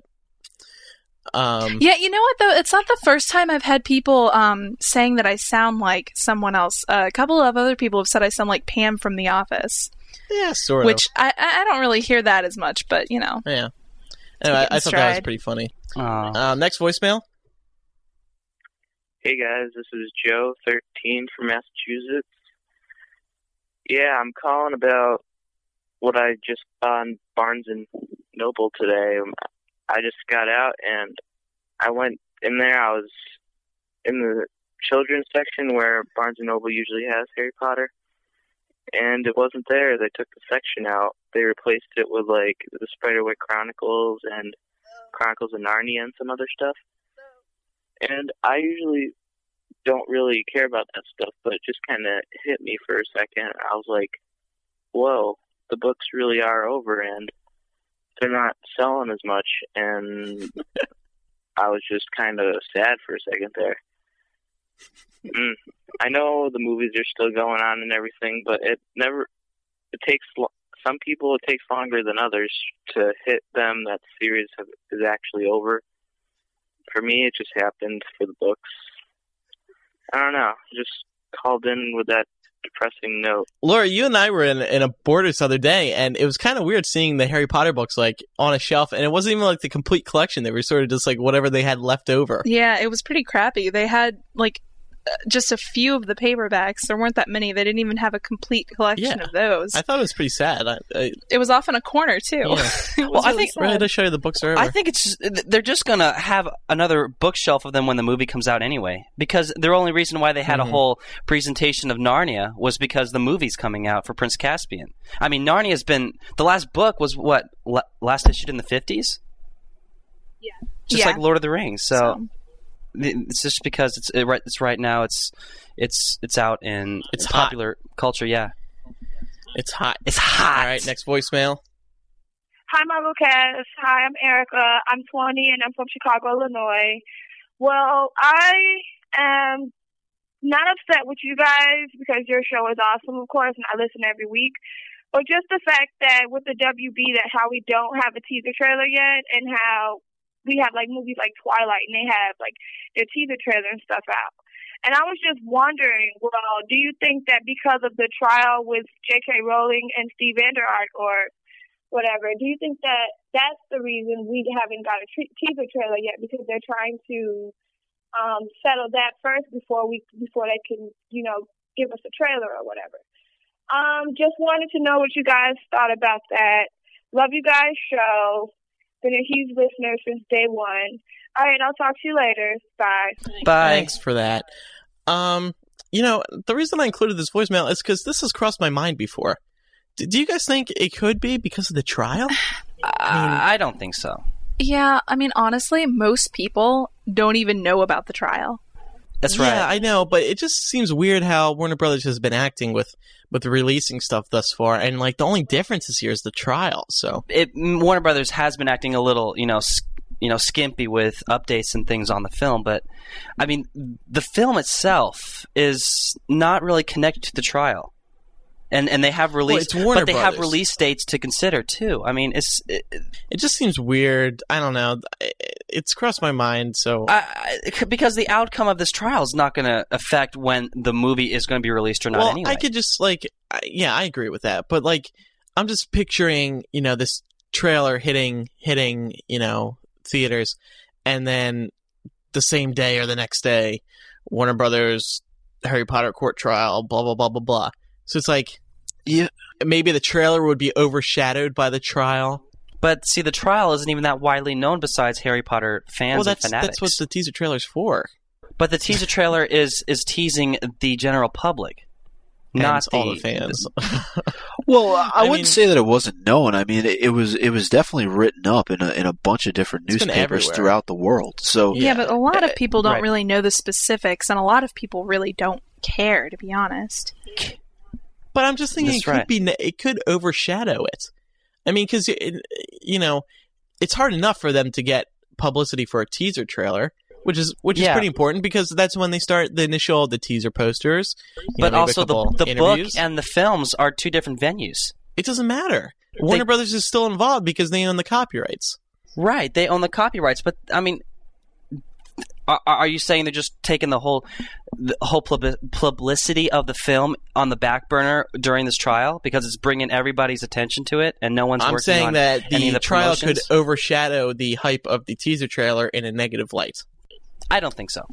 um, yeah, you know what though? It's not the first time I've had people um saying that I sound like someone else. Uh, a couple of other people have said I sound like Pam from The Office, yeah, sort of. which I I I don't really hear that as much, but you know. yeah. Anyway, I, I thought that was pretty funny. Aw. Um, next voicemail. Hey guys, this is Joe, 13 from Massachusetts. Yeah, I'm calling about what I just saw in Barnes and Noble today. I just got out and I went in there. I was in the children's section where Barnes and Noble usually has Harry Potter, and it wasn't there. They took the section out. They replaced it with like the Spiderwick Chronicles and Chronicles of Narnia and some other stuff. And I usually don't really care about that stuff, but it just kind of hit me for a second. I was like, whoa, the books really are over and they're not selling as much. And I was just kind of sad for a second there. Mm. I know the movies are still going on and everything, but it never, it takes, some people it takes longer than others to hit them that series is actually over. For me, it just happened for the books. I don't know. Just called in with that depressing note. Laura, you and I were in, in a Borders the other day, and it was kind of weird seeing the Harry Potter books like on a shelf, and it wasn't even like the complete collection. They were sort of just like whatever they had left over. Yeah, it was pretty crappy. They had like just a few of the paperbacks. There weren't that many. They didn't even have a complete collection Yeah. of those. I thought it was pretty sad. I, I, it was off in a corner too. Yeah. It was Well, I really think- sad. really does show you the books are over. I think it's they're just gonna have another bookshelf of them when the movie comes out anyway. Because the only reason why they had Mhm. a whole presentation of Narnia was because the movie's coming out for Prince Caspian. I mean, Narnia's been the last book was what la- last issued in the fifties. Yeah. Just Yeah. like Lord of the Rings. So, So- it's just because it's it, right. It's right now. It's it's it's out in It's hot. popular culture. Yeah, it's hot. it's hot. All right, next voicemail. Hi, Mugglecast. Hi, I'm Erica. I'm 20 and I'm from Chicago, Illinois. Well, I am not upset with you guys because your show is awesome, of course, and I listen every week. But just the fact that with the WB, that how we don't have a teaser trailer yet, and how we have like movies like Twilight, and they have like their teaser trailer and stuff out. And I was just wondering, well, do you think that because of the trial with J.K. Rowling and Steve Vander Ark, or whatever, do you think that that's the reason we haven't got a teaser trailer yet? Because they're trying to um, settle that first before we before they can, you know, give us a trailer or whatever. Um, just wanted to know what you guys thought about that. Love you guys' show. Been a huge listener since day one. All right, I'll talk to you later. Bye. Bye. Thanks for that. Um, you know, the reason I included this voicemail is because this has crossed my mind before. D- do you guys think it could be because of the trial? I, I don't think so. Yeah, I mean, honestly, most people don't even know about the trial. That's yeah, right. I know, but it just seems weird how Warner Brothers has been acting with with releasing stuff thus far, and like the only difference this year is the trial. So It mm, Warner Brothers has been acting a little, you know, s- you know, skimpy with updates and things on the film, but I mean, the film itself is not really connected to the trial. And and they have release, Warner but they have release dates to consider too. I mean, it's it, it just seems weird. I don't know. It's crossed my mind. So I, I, because the outcome of this trial is not going to affect when the movie is going to be released or not. well, anyway, I could just like, I, yeah, I agree with that. But like, I'm just picturing, you know, this trailer hitting, hitting, you know, theaters, and then the same day or the next day, Warner Brothers Harry Potter court trial, blah blah blah blah blah. So it's like, yeah, maybe the trailer would be overshadowed by the trial. But see, the trial isn't even that widely known besides Harry Potter fans well, that's and fanatics. that's what the teaser trailer's for. But the teaser trailer is is teasing the general public, not Fans, all the fans. Well, I, I wouldn't mean- say that it wasn't known. I mean, it, it was it was definitely written up in a in a bunch of different newspapers throughout the world. So Yeah, but a lot of eh, people don't right. really know the specifics, and a lot of people really don't care, to be honest. But I'm just thinking That's it could right. be it could overshadow it. I mean, because you know, it's hard enough for them to get publicity for a teaser trailer, which is which is pretty important because that's when they start the initial the teaser posters. you know, but also the the book and the films are two different venues. it doesn't matter. Warner Brothers is still involved because they own the copyrights. Right, they own the copyrights, but I mean, are, are you saying they're just taking the whole the whole pub- publicity of the film on the back burner during this trial because it's bringing everybody's attention to it and no one's I'm working saying on that the the trial promotions? could overshadow the hype of the teaser trailer in a negative light. I don't think so.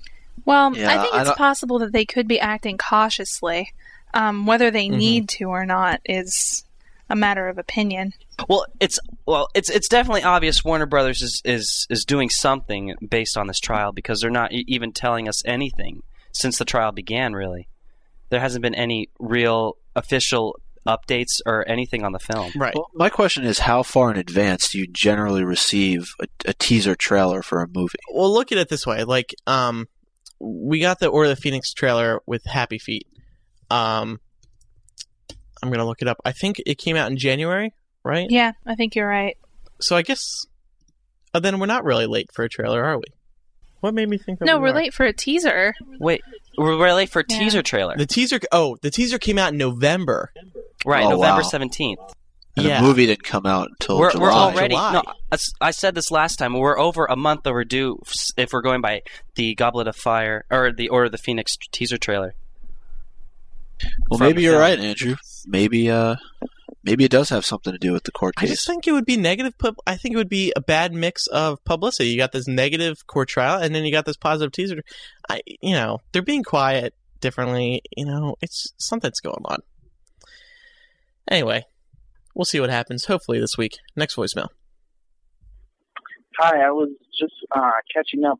Well, Yeah, I think it's don't- possible that they could be acting cautiously. Um, whether they Mhm. need to or not is a matter of opinion. Well, it's well, it's it's definitely obvious Warner Brothers is is is doing something based on this trial because they're not e- even telling us anything since the trial began. Really, there hasn't been any real official updates or anything on the film. Right. Well, my question is, how far in advance do you generally receive a, a teaser trailer for a movie? Well, look at it this way: like, um, we got the Order of the Phoenix trailer with Happy Feet. Um, I'm gonna look it up. I think it came out in January, right? Yeah, I think you're right. So I guess uh, then we're not really late for a trailer, are we? What made me think that? No, we we're were? late for a teaser. Wait, we're we're late for a Yeah. teaser trailer. The teaser. Oh, the teaser came out in November. Right, Oh, November wow. seventeenth. And Yeah. the movie didn't come out until We're, July. we're already. July. No, as- I said this last time. We're over a month overdue f- if we're going by the Goblet of Fire or the Order of the Phoenix teaser trailer. well, from maybe you're film. right, Andrew. Maybe, uh, maybe it does have something to do with the court I just think it would be negative. Pub- I think it would be a bad mix of publicity. You got this negative court trial, and then you got this positive teaser. I, you know, they're being quiet differently. You know, it's something's going on. Anyway, we'll see what happens. Hopefully this week. Next voicemail. Hi, I was just uh, catching up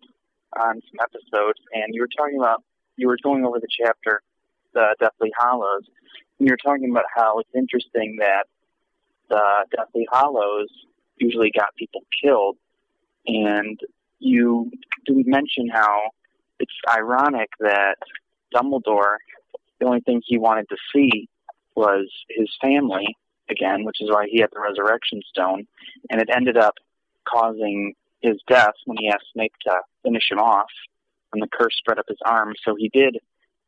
on some episodes, and you were talking about you were going over the chapter, the Deathly Hallows, you're talking about how it's interesting that the Deathly Hallows usually got people killed, and you didn't mention how it's ironic that Dumbledore, the only thing he wanted to see was his family, again, which is why he had the resurrection stone, and it ended up causing his death when he asked Snape to finish him off, and the curse spread up his arm. So he did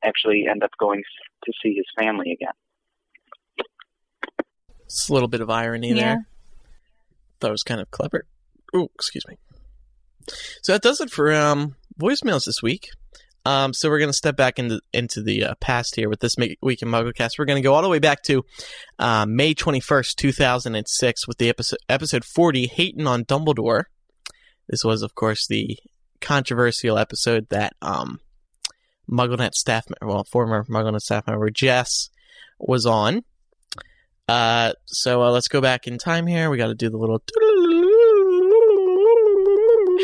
actually end up going to see his family again. It's a little bit of irony Yeah. there. That was kind of clever. Oh, excuse me. So that does it for um, voicemails this week. Um, so we're going to step back into into the uh, past here with this week in MuggleCast. We're going to go all the way back to uh, May twenty first, two thousand and six, with the episode episode forty, "Hating on Dumbledore." This was, of course, the controversial episode that um, MuggleNet staff, well, former MuggleNet staff member Jess was on. Uh, so uh, let's go back in time here. We got to do the little.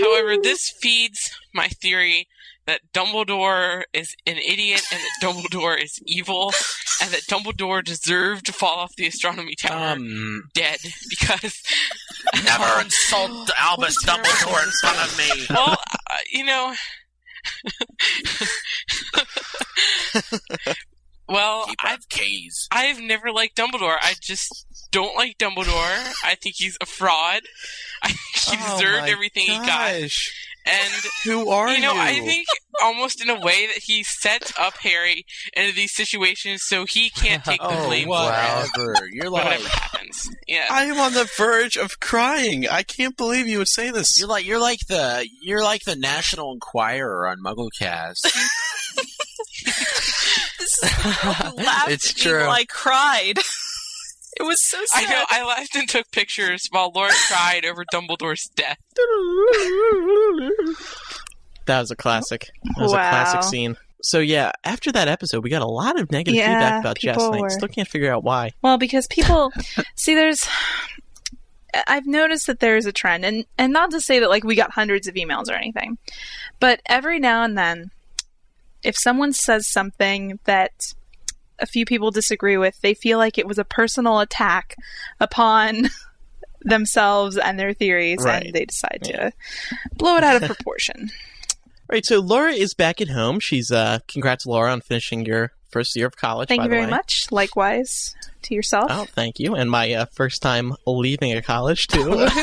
However, this feeds my theory that Dumbledore is an idiot and that Dumbledore is evil and that Dumbledore deserved to fall off the astronomy tower dead because Never insult Albus Dumbledore in front of me. well, uh, you know. well, I've keys. I've never liked Dumbledore. I just don't like Dumbledore. I think he's a fraud. I think he Oh deserved everything he got. And who are you You know, I think almost in a way that he sets up Harry into these situations so he can't take the Oh, blame. whatever. You're like- whatever happens. Yeah. I am on the verge of crying. I can't believe you would say this. You're like you're like the you're like the National Enquirer on MuggleCast. laughed It's at me true. while I cried. It was so sad. I know. I laughed and took pictures while Laura cried over Dumbledore's death. That was a classic. That was a classic scene. So yeah, after that episode, we got a lot of negative Yeah, feedback about Jess, people and I were- still can't figure out why. Well, because people see, there's. I've noticed that there's a trend, and and not to say that like we got hundreds of emails or anything, but every now and then, if someone says something that a few people disagree with, they feel like it was a personal attack upon themselves and their theories, Right. and they decide to blow it out of proportion. Right, so Laura is back at home. She's uh congrats Laura on finishing your first year of college. Thank you very way. much. Likewise to yourself. Oh, thank you. And my uh, first time leaving a college too.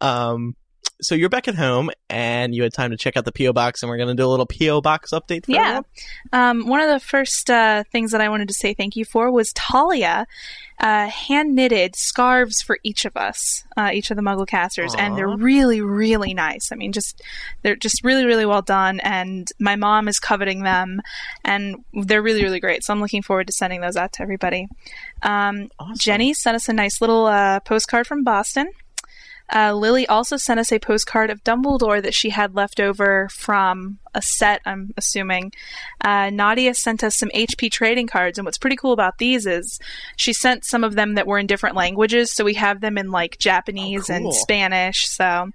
um so you're back at home and you had time to check out the PO box and we're going to do a little PO box update for Yeah. Um, one of the first uh, things that I wanted to say thank you for was Talia uh, hand knitted scarves for each of us, uh, each of the Muggle casters, and they're really, really nice. I mean, just they're just really, really well done. And my mom is coveting them, and they're really, really great. So I'm looking forward to sending those out to everybody. Um, Jenny sent us a nice little uh, postcard from Boston. Uh, Lily also sent us a postcard of Dumbledore that she had left over from a set, I'm assuming. Uh, Nadia sent us some HP trading cards, and what's pretty cool about these is she sent some of them that were in different languages, so we have them in like Japanese and cool. Spanish, so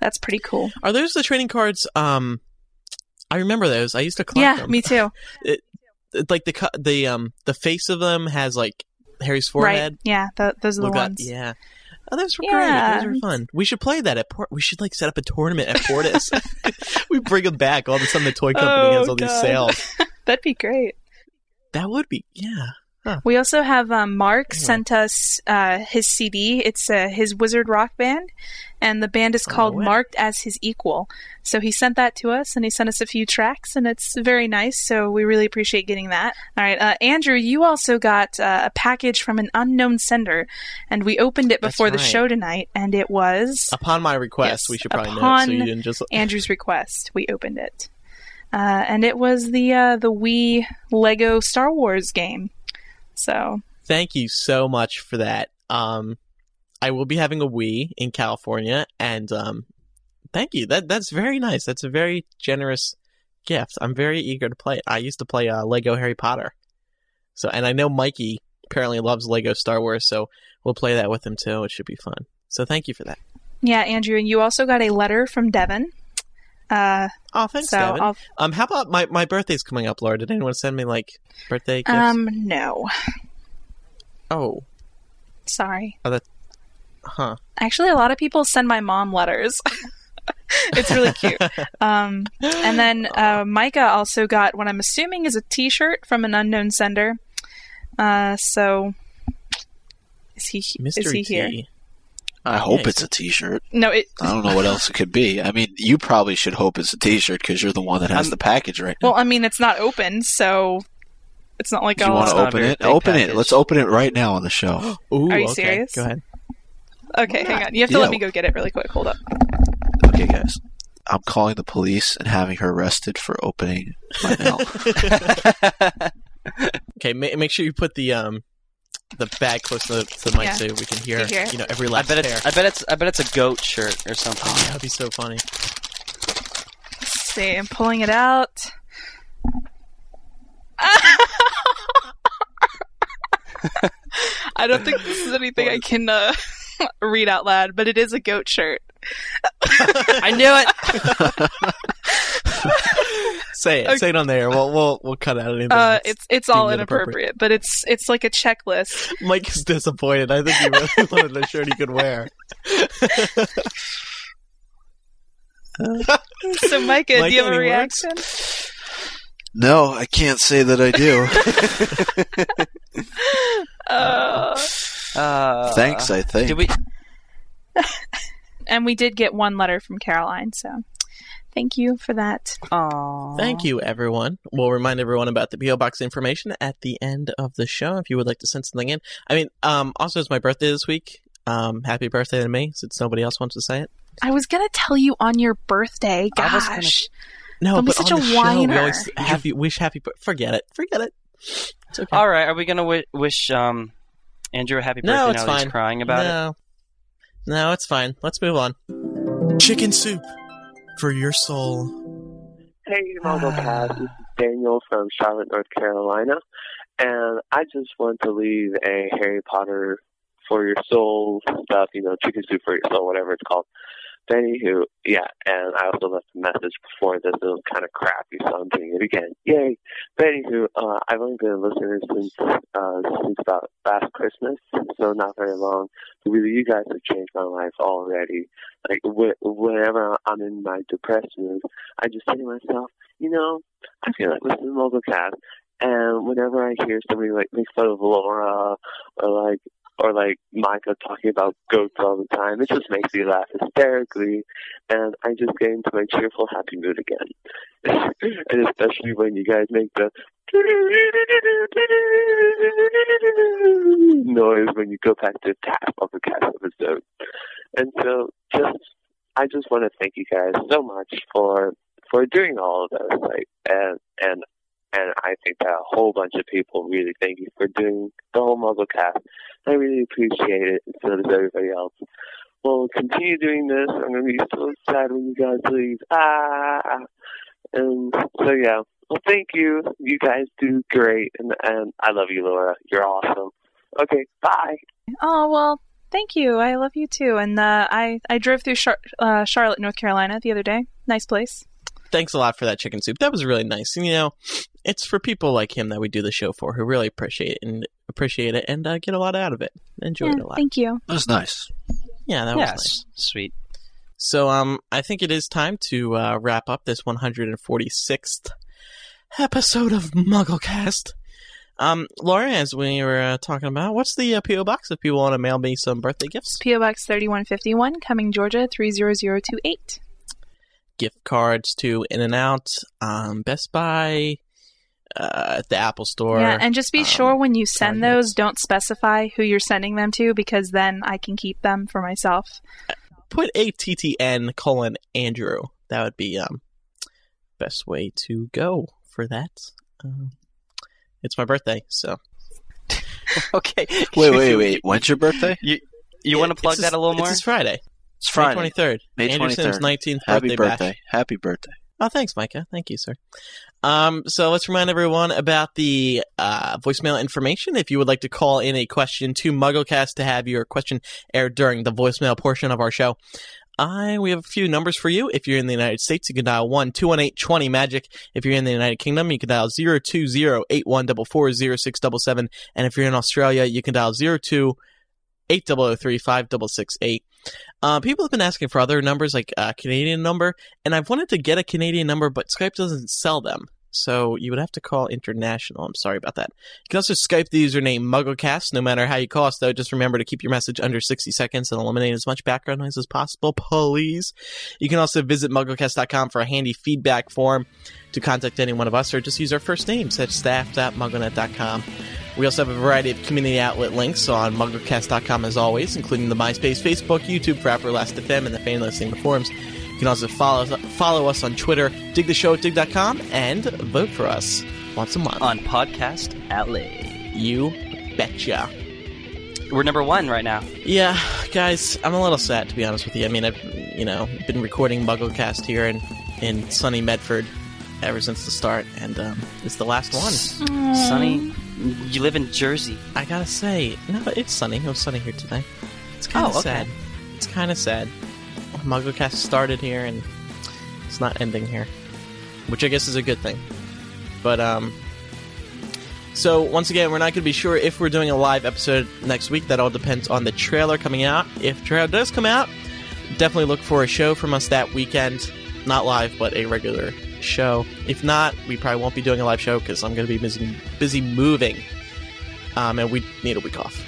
that's pretty cool. Are those the trading cards um I remember those. I used to collect Yeah, them. Yeah, me too. It, it- like the the um the face of them has like Harry's forehead. Right? Yeah, th- those are the Look at- ones. yeah. Oh, those were Yeah. great. Those were fun. We should play that at Port. We should like set up a tournament at Portus. we bring them back. All of a sudden, the toy company has Oh, all these sales. That'd be great. That would be yeah. Huh. We also have um, Mark sent us uh, his CD. It's uh, his Wizard Rock band, and the band is called way. Marked as His Equal. So he sent that to us, and he sent us a few tracks, and it's very nice. So we really appreciate getting that. All right, uh, Andrew, you also got uh, a package from an unknown sender, and we opened it before the show tonight, and it was Upon my request, Yes, we should probably upon so you didn't just Andrew's request. We opened it, uh, and it was the uh, the Wii Lego Star Wars game. So Thank you so much for that. Um, I will be having a Wii in California, and um, thank you. That that's very nice. That's a very generous gift. I'm very eager to play it. I used to play uh, Lego Harry Potter, so and I know Mikey apparently loves Lego Star Wars, so we'll play that with him too. It should be fun. So thank you for that. Yeah, Andrew, and you also got a letter from Devin. Uh, oh, thanks, so Devin. I'll- Um, how about my my birthday's coming up, Laura? Did anyone send me like birthday gifts? um, no, oh, sorry. oh, that, huh? Actually, a lot of people send my mom letters. it's really cute. Um, and then uh, Micah also got what I'm assuming is a T-shirt from an unknown sender. Uh, so is he Mystery is he here? Tea. I hope Yeah, it's a T-shirt. No, it. I don't know what else it could be. I mean, you probably should hope it's a T-shirt because you're the one that has the package right now. Well, I mean, it's not open, so it's not like Do you I'll. want to open it? Open it. Let's open it right now on the show. Ooh, Are you okay. serious? Go ahead. Okay, hang on. You have to Yeah. let me go get it really quick. Hold up. Okay, guys. I'm calling the police and having her arrested for opening my mail. Okay, ma- make sure you put the um the bag close to the, to the mic Yeah. so we can hear, You hear? you know every I last bet hair. it's I bet it's I bet it's a goat shirt or something. Oh, that'd be so funny. Let's see, I'm pulling it out. I don't think this is anything I can uh, read out loud, but it is a goat shirt. I knew it. Say it. Say it on there. We'll we'll we'll cut out anything. Uh, it's it's all deemed inappropriate, but it's it's like a checklist. Mike is disappointed. I think he really wanted a shirt he could wear. So, Micah, Mike, do you have a any reaction? no, I can't say that I do. Uh, Uh, Thanks, I think. Did we? and we did get one letter from Caroline, so thank you for that. Aww. Thank you, everyone. We'll remind everyone about the PO box information at the end of the show if you would like to send something in. I mean, um, also it's my birthday this week. Um, happy birthday to me, since nobody else wants to say it. I was gonna tell you on your birthday. I was Gosh, No, Don't be such on a the show, we whiner. always happy wish happy. bir- Forget it. Forget it. It's okay. All right. Are we gonna wi- wish um Andrew a happy birthday No, it's now that fine. he's crying about it? no. No, it's fine. Let's move on. Chicken soup for your soul. Hey, MuggleCast. Ah. this is Daniel from Charlotte, North Carolina, and I just want to leave a Harry Potter for your soul stuff, you know, chicken soup for your soul, whatever it's called. Benny, who, yeah, and I also left a message before this. It was kind of crappy, so I'm doing it again. Yay! Benny, who, uh, I've only been a listener since, uh, since about last Christmas, so not very long. But really, you guys have changed my life already. Like, wh- whenever I'm in my depressed mood, I just say to myself, you know, I feel like listening to MuggleCast. And whenever I hear somebody like make fun of Laura or like or like Micah talking about goats all the time, it just makes me laugh hysterically and I just get into my cheerful happy mood again. and especially when you guys make the noise when you go back to tap of the cast episode. And so just I just want to thank you guys so much for for doing all of this. Like and and and I think that a whole bunch of people really thank you for doing the whole Muggle cast. I really appreciate it, and so does everybody else. Well, continue doing this. I'm gonna be so sad when you guys leave. Ah, and so yeah. Well, thank you. You guys do great, and and I love you, Laura. You're awesome. Okay, bye. Oh well, thank you. I love you too. And uh, I I drove through Char- uh, Charlotte, North Carolina, the other day. Nice place. Thanks a lot for that chicken soup. That was really nice. And you know, it's for people like him that we do the show for, who really appreciate it and appreciate it and uh, get a lot out of it. Enjoy Yeah, it a lot. Thank you. That was nice. Yeah, that Yes, was nice. sweet. So, um, I think it is time to uh, wrap up this 146th episode of MuggleCast. Um, Laura, as we were uh, talking about, what's the uh, PO box if people want to mail me some birthday gifts? PO Box thirty one fifty one, Cumming, Georgia three zero zero two eight. Gift cards to In and Out, um, Best Buy, uh, the Apple Store. Yeah, and just be um, sure when you send those, don't specify who you're sending them to, because then I can keep them for myself. put ATTN colon Andrew. That would be um best way to go for that. Um, it's my birthday, so okay. Wait, wait, wait. When's your birthday? You you want to plug that this- a little more? It's Friday. It's Friday. May 23rd. May Anderson's 19th Happy birthday. birthday. Bash. Happy birthday. Oh, thanks, Micah. Thank you, sir. Um, so let's remind everyone about the uh, voicemail information. If you would like to call in a question to MuggleCast to have your question aired during the voicemail portion of our show, I we have a few numbers for you. If you're in the United States, you can dial 1 218 20 Magic. If you're in the United Kingdom, you can dial 020 And if you're in Australia, you can dial 02 8003 uh, people have been asking for other numbers, like a Canadian number, and I've wanted to get a Canadian number, but Skype doesn't sell them. So you would have to call international. I'm sorry about that. You can also Skype the username MuggleCast. No matter how you call us, though, just remember to keep your message under 60 seconds and eliminate as much background noise as possible, please. You can also visit MuggleCast.com for a handy feedback form to contact any one of us, or just use our first names at staff.mugglenet.com. We also have a variety of community outlet links on MuggleCast.com as always, including the MySpace, Facebook, YouTube for Upper Last FM, and the fan listing the forums. You can also follow follow us on Twitter, dig the show at digg.com, and vote for us once a month on Podcast Alley. You betcha. We're number one right now. Yeah, guys, I'm a little sad to be honest with you. I mean, I've you know been recording MuggleCast here in in sunny Medford ever since the start, and um, it's the last one. Sunny, you live in Jersey. I gotta say, no, it's sunny. It was sunny here today. It's kind of Oh, okay. sad. It's kind of sad. MuggleCast started here and it's not ending here, which I guess is a good thing. But um, so once again, we're not going to be sure if we're doing a live episode next week. That all depends on the trailer coming out. If trailer does come out, definitely look for a show from us that weekend. Not live, but a regular show. If not, we probably won't be doing a live show because I'm going to be busy busy moving, um, and we need a week off.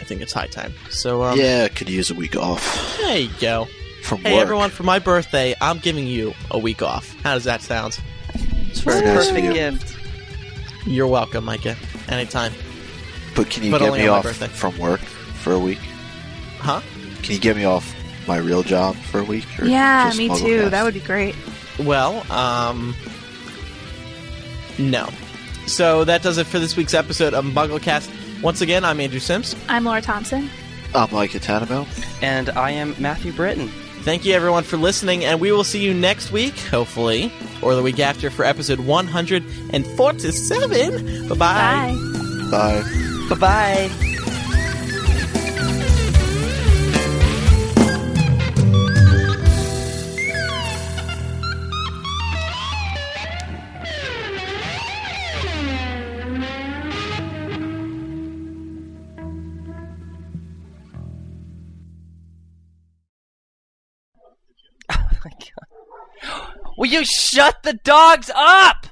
I think it's high time. So um, yeah, could use a week off there you go. from Hey work. everyone, for my birthday, I'm giving you a week off. How does that sound? It's very nice of you. gift. You're welcome, Micah. Anytime. But can you But get me off from work for a week? Huh? Can you get me off my real job for a week? Or Yeah, me too. MuggleCast? That would be great. Well, um, no. So that does it for this week's episode of MuggleCast. Once again, I'm Andrew Sims. I'm Laura Thompson. I'm Micah Tannenbaum. And I am Matthew Britton. Thank you everyone for listening, and we will see you next week, hopefully, or the week after for episode 147. Bye-bye. Bye. Bye. Bye. You shut the dogs up?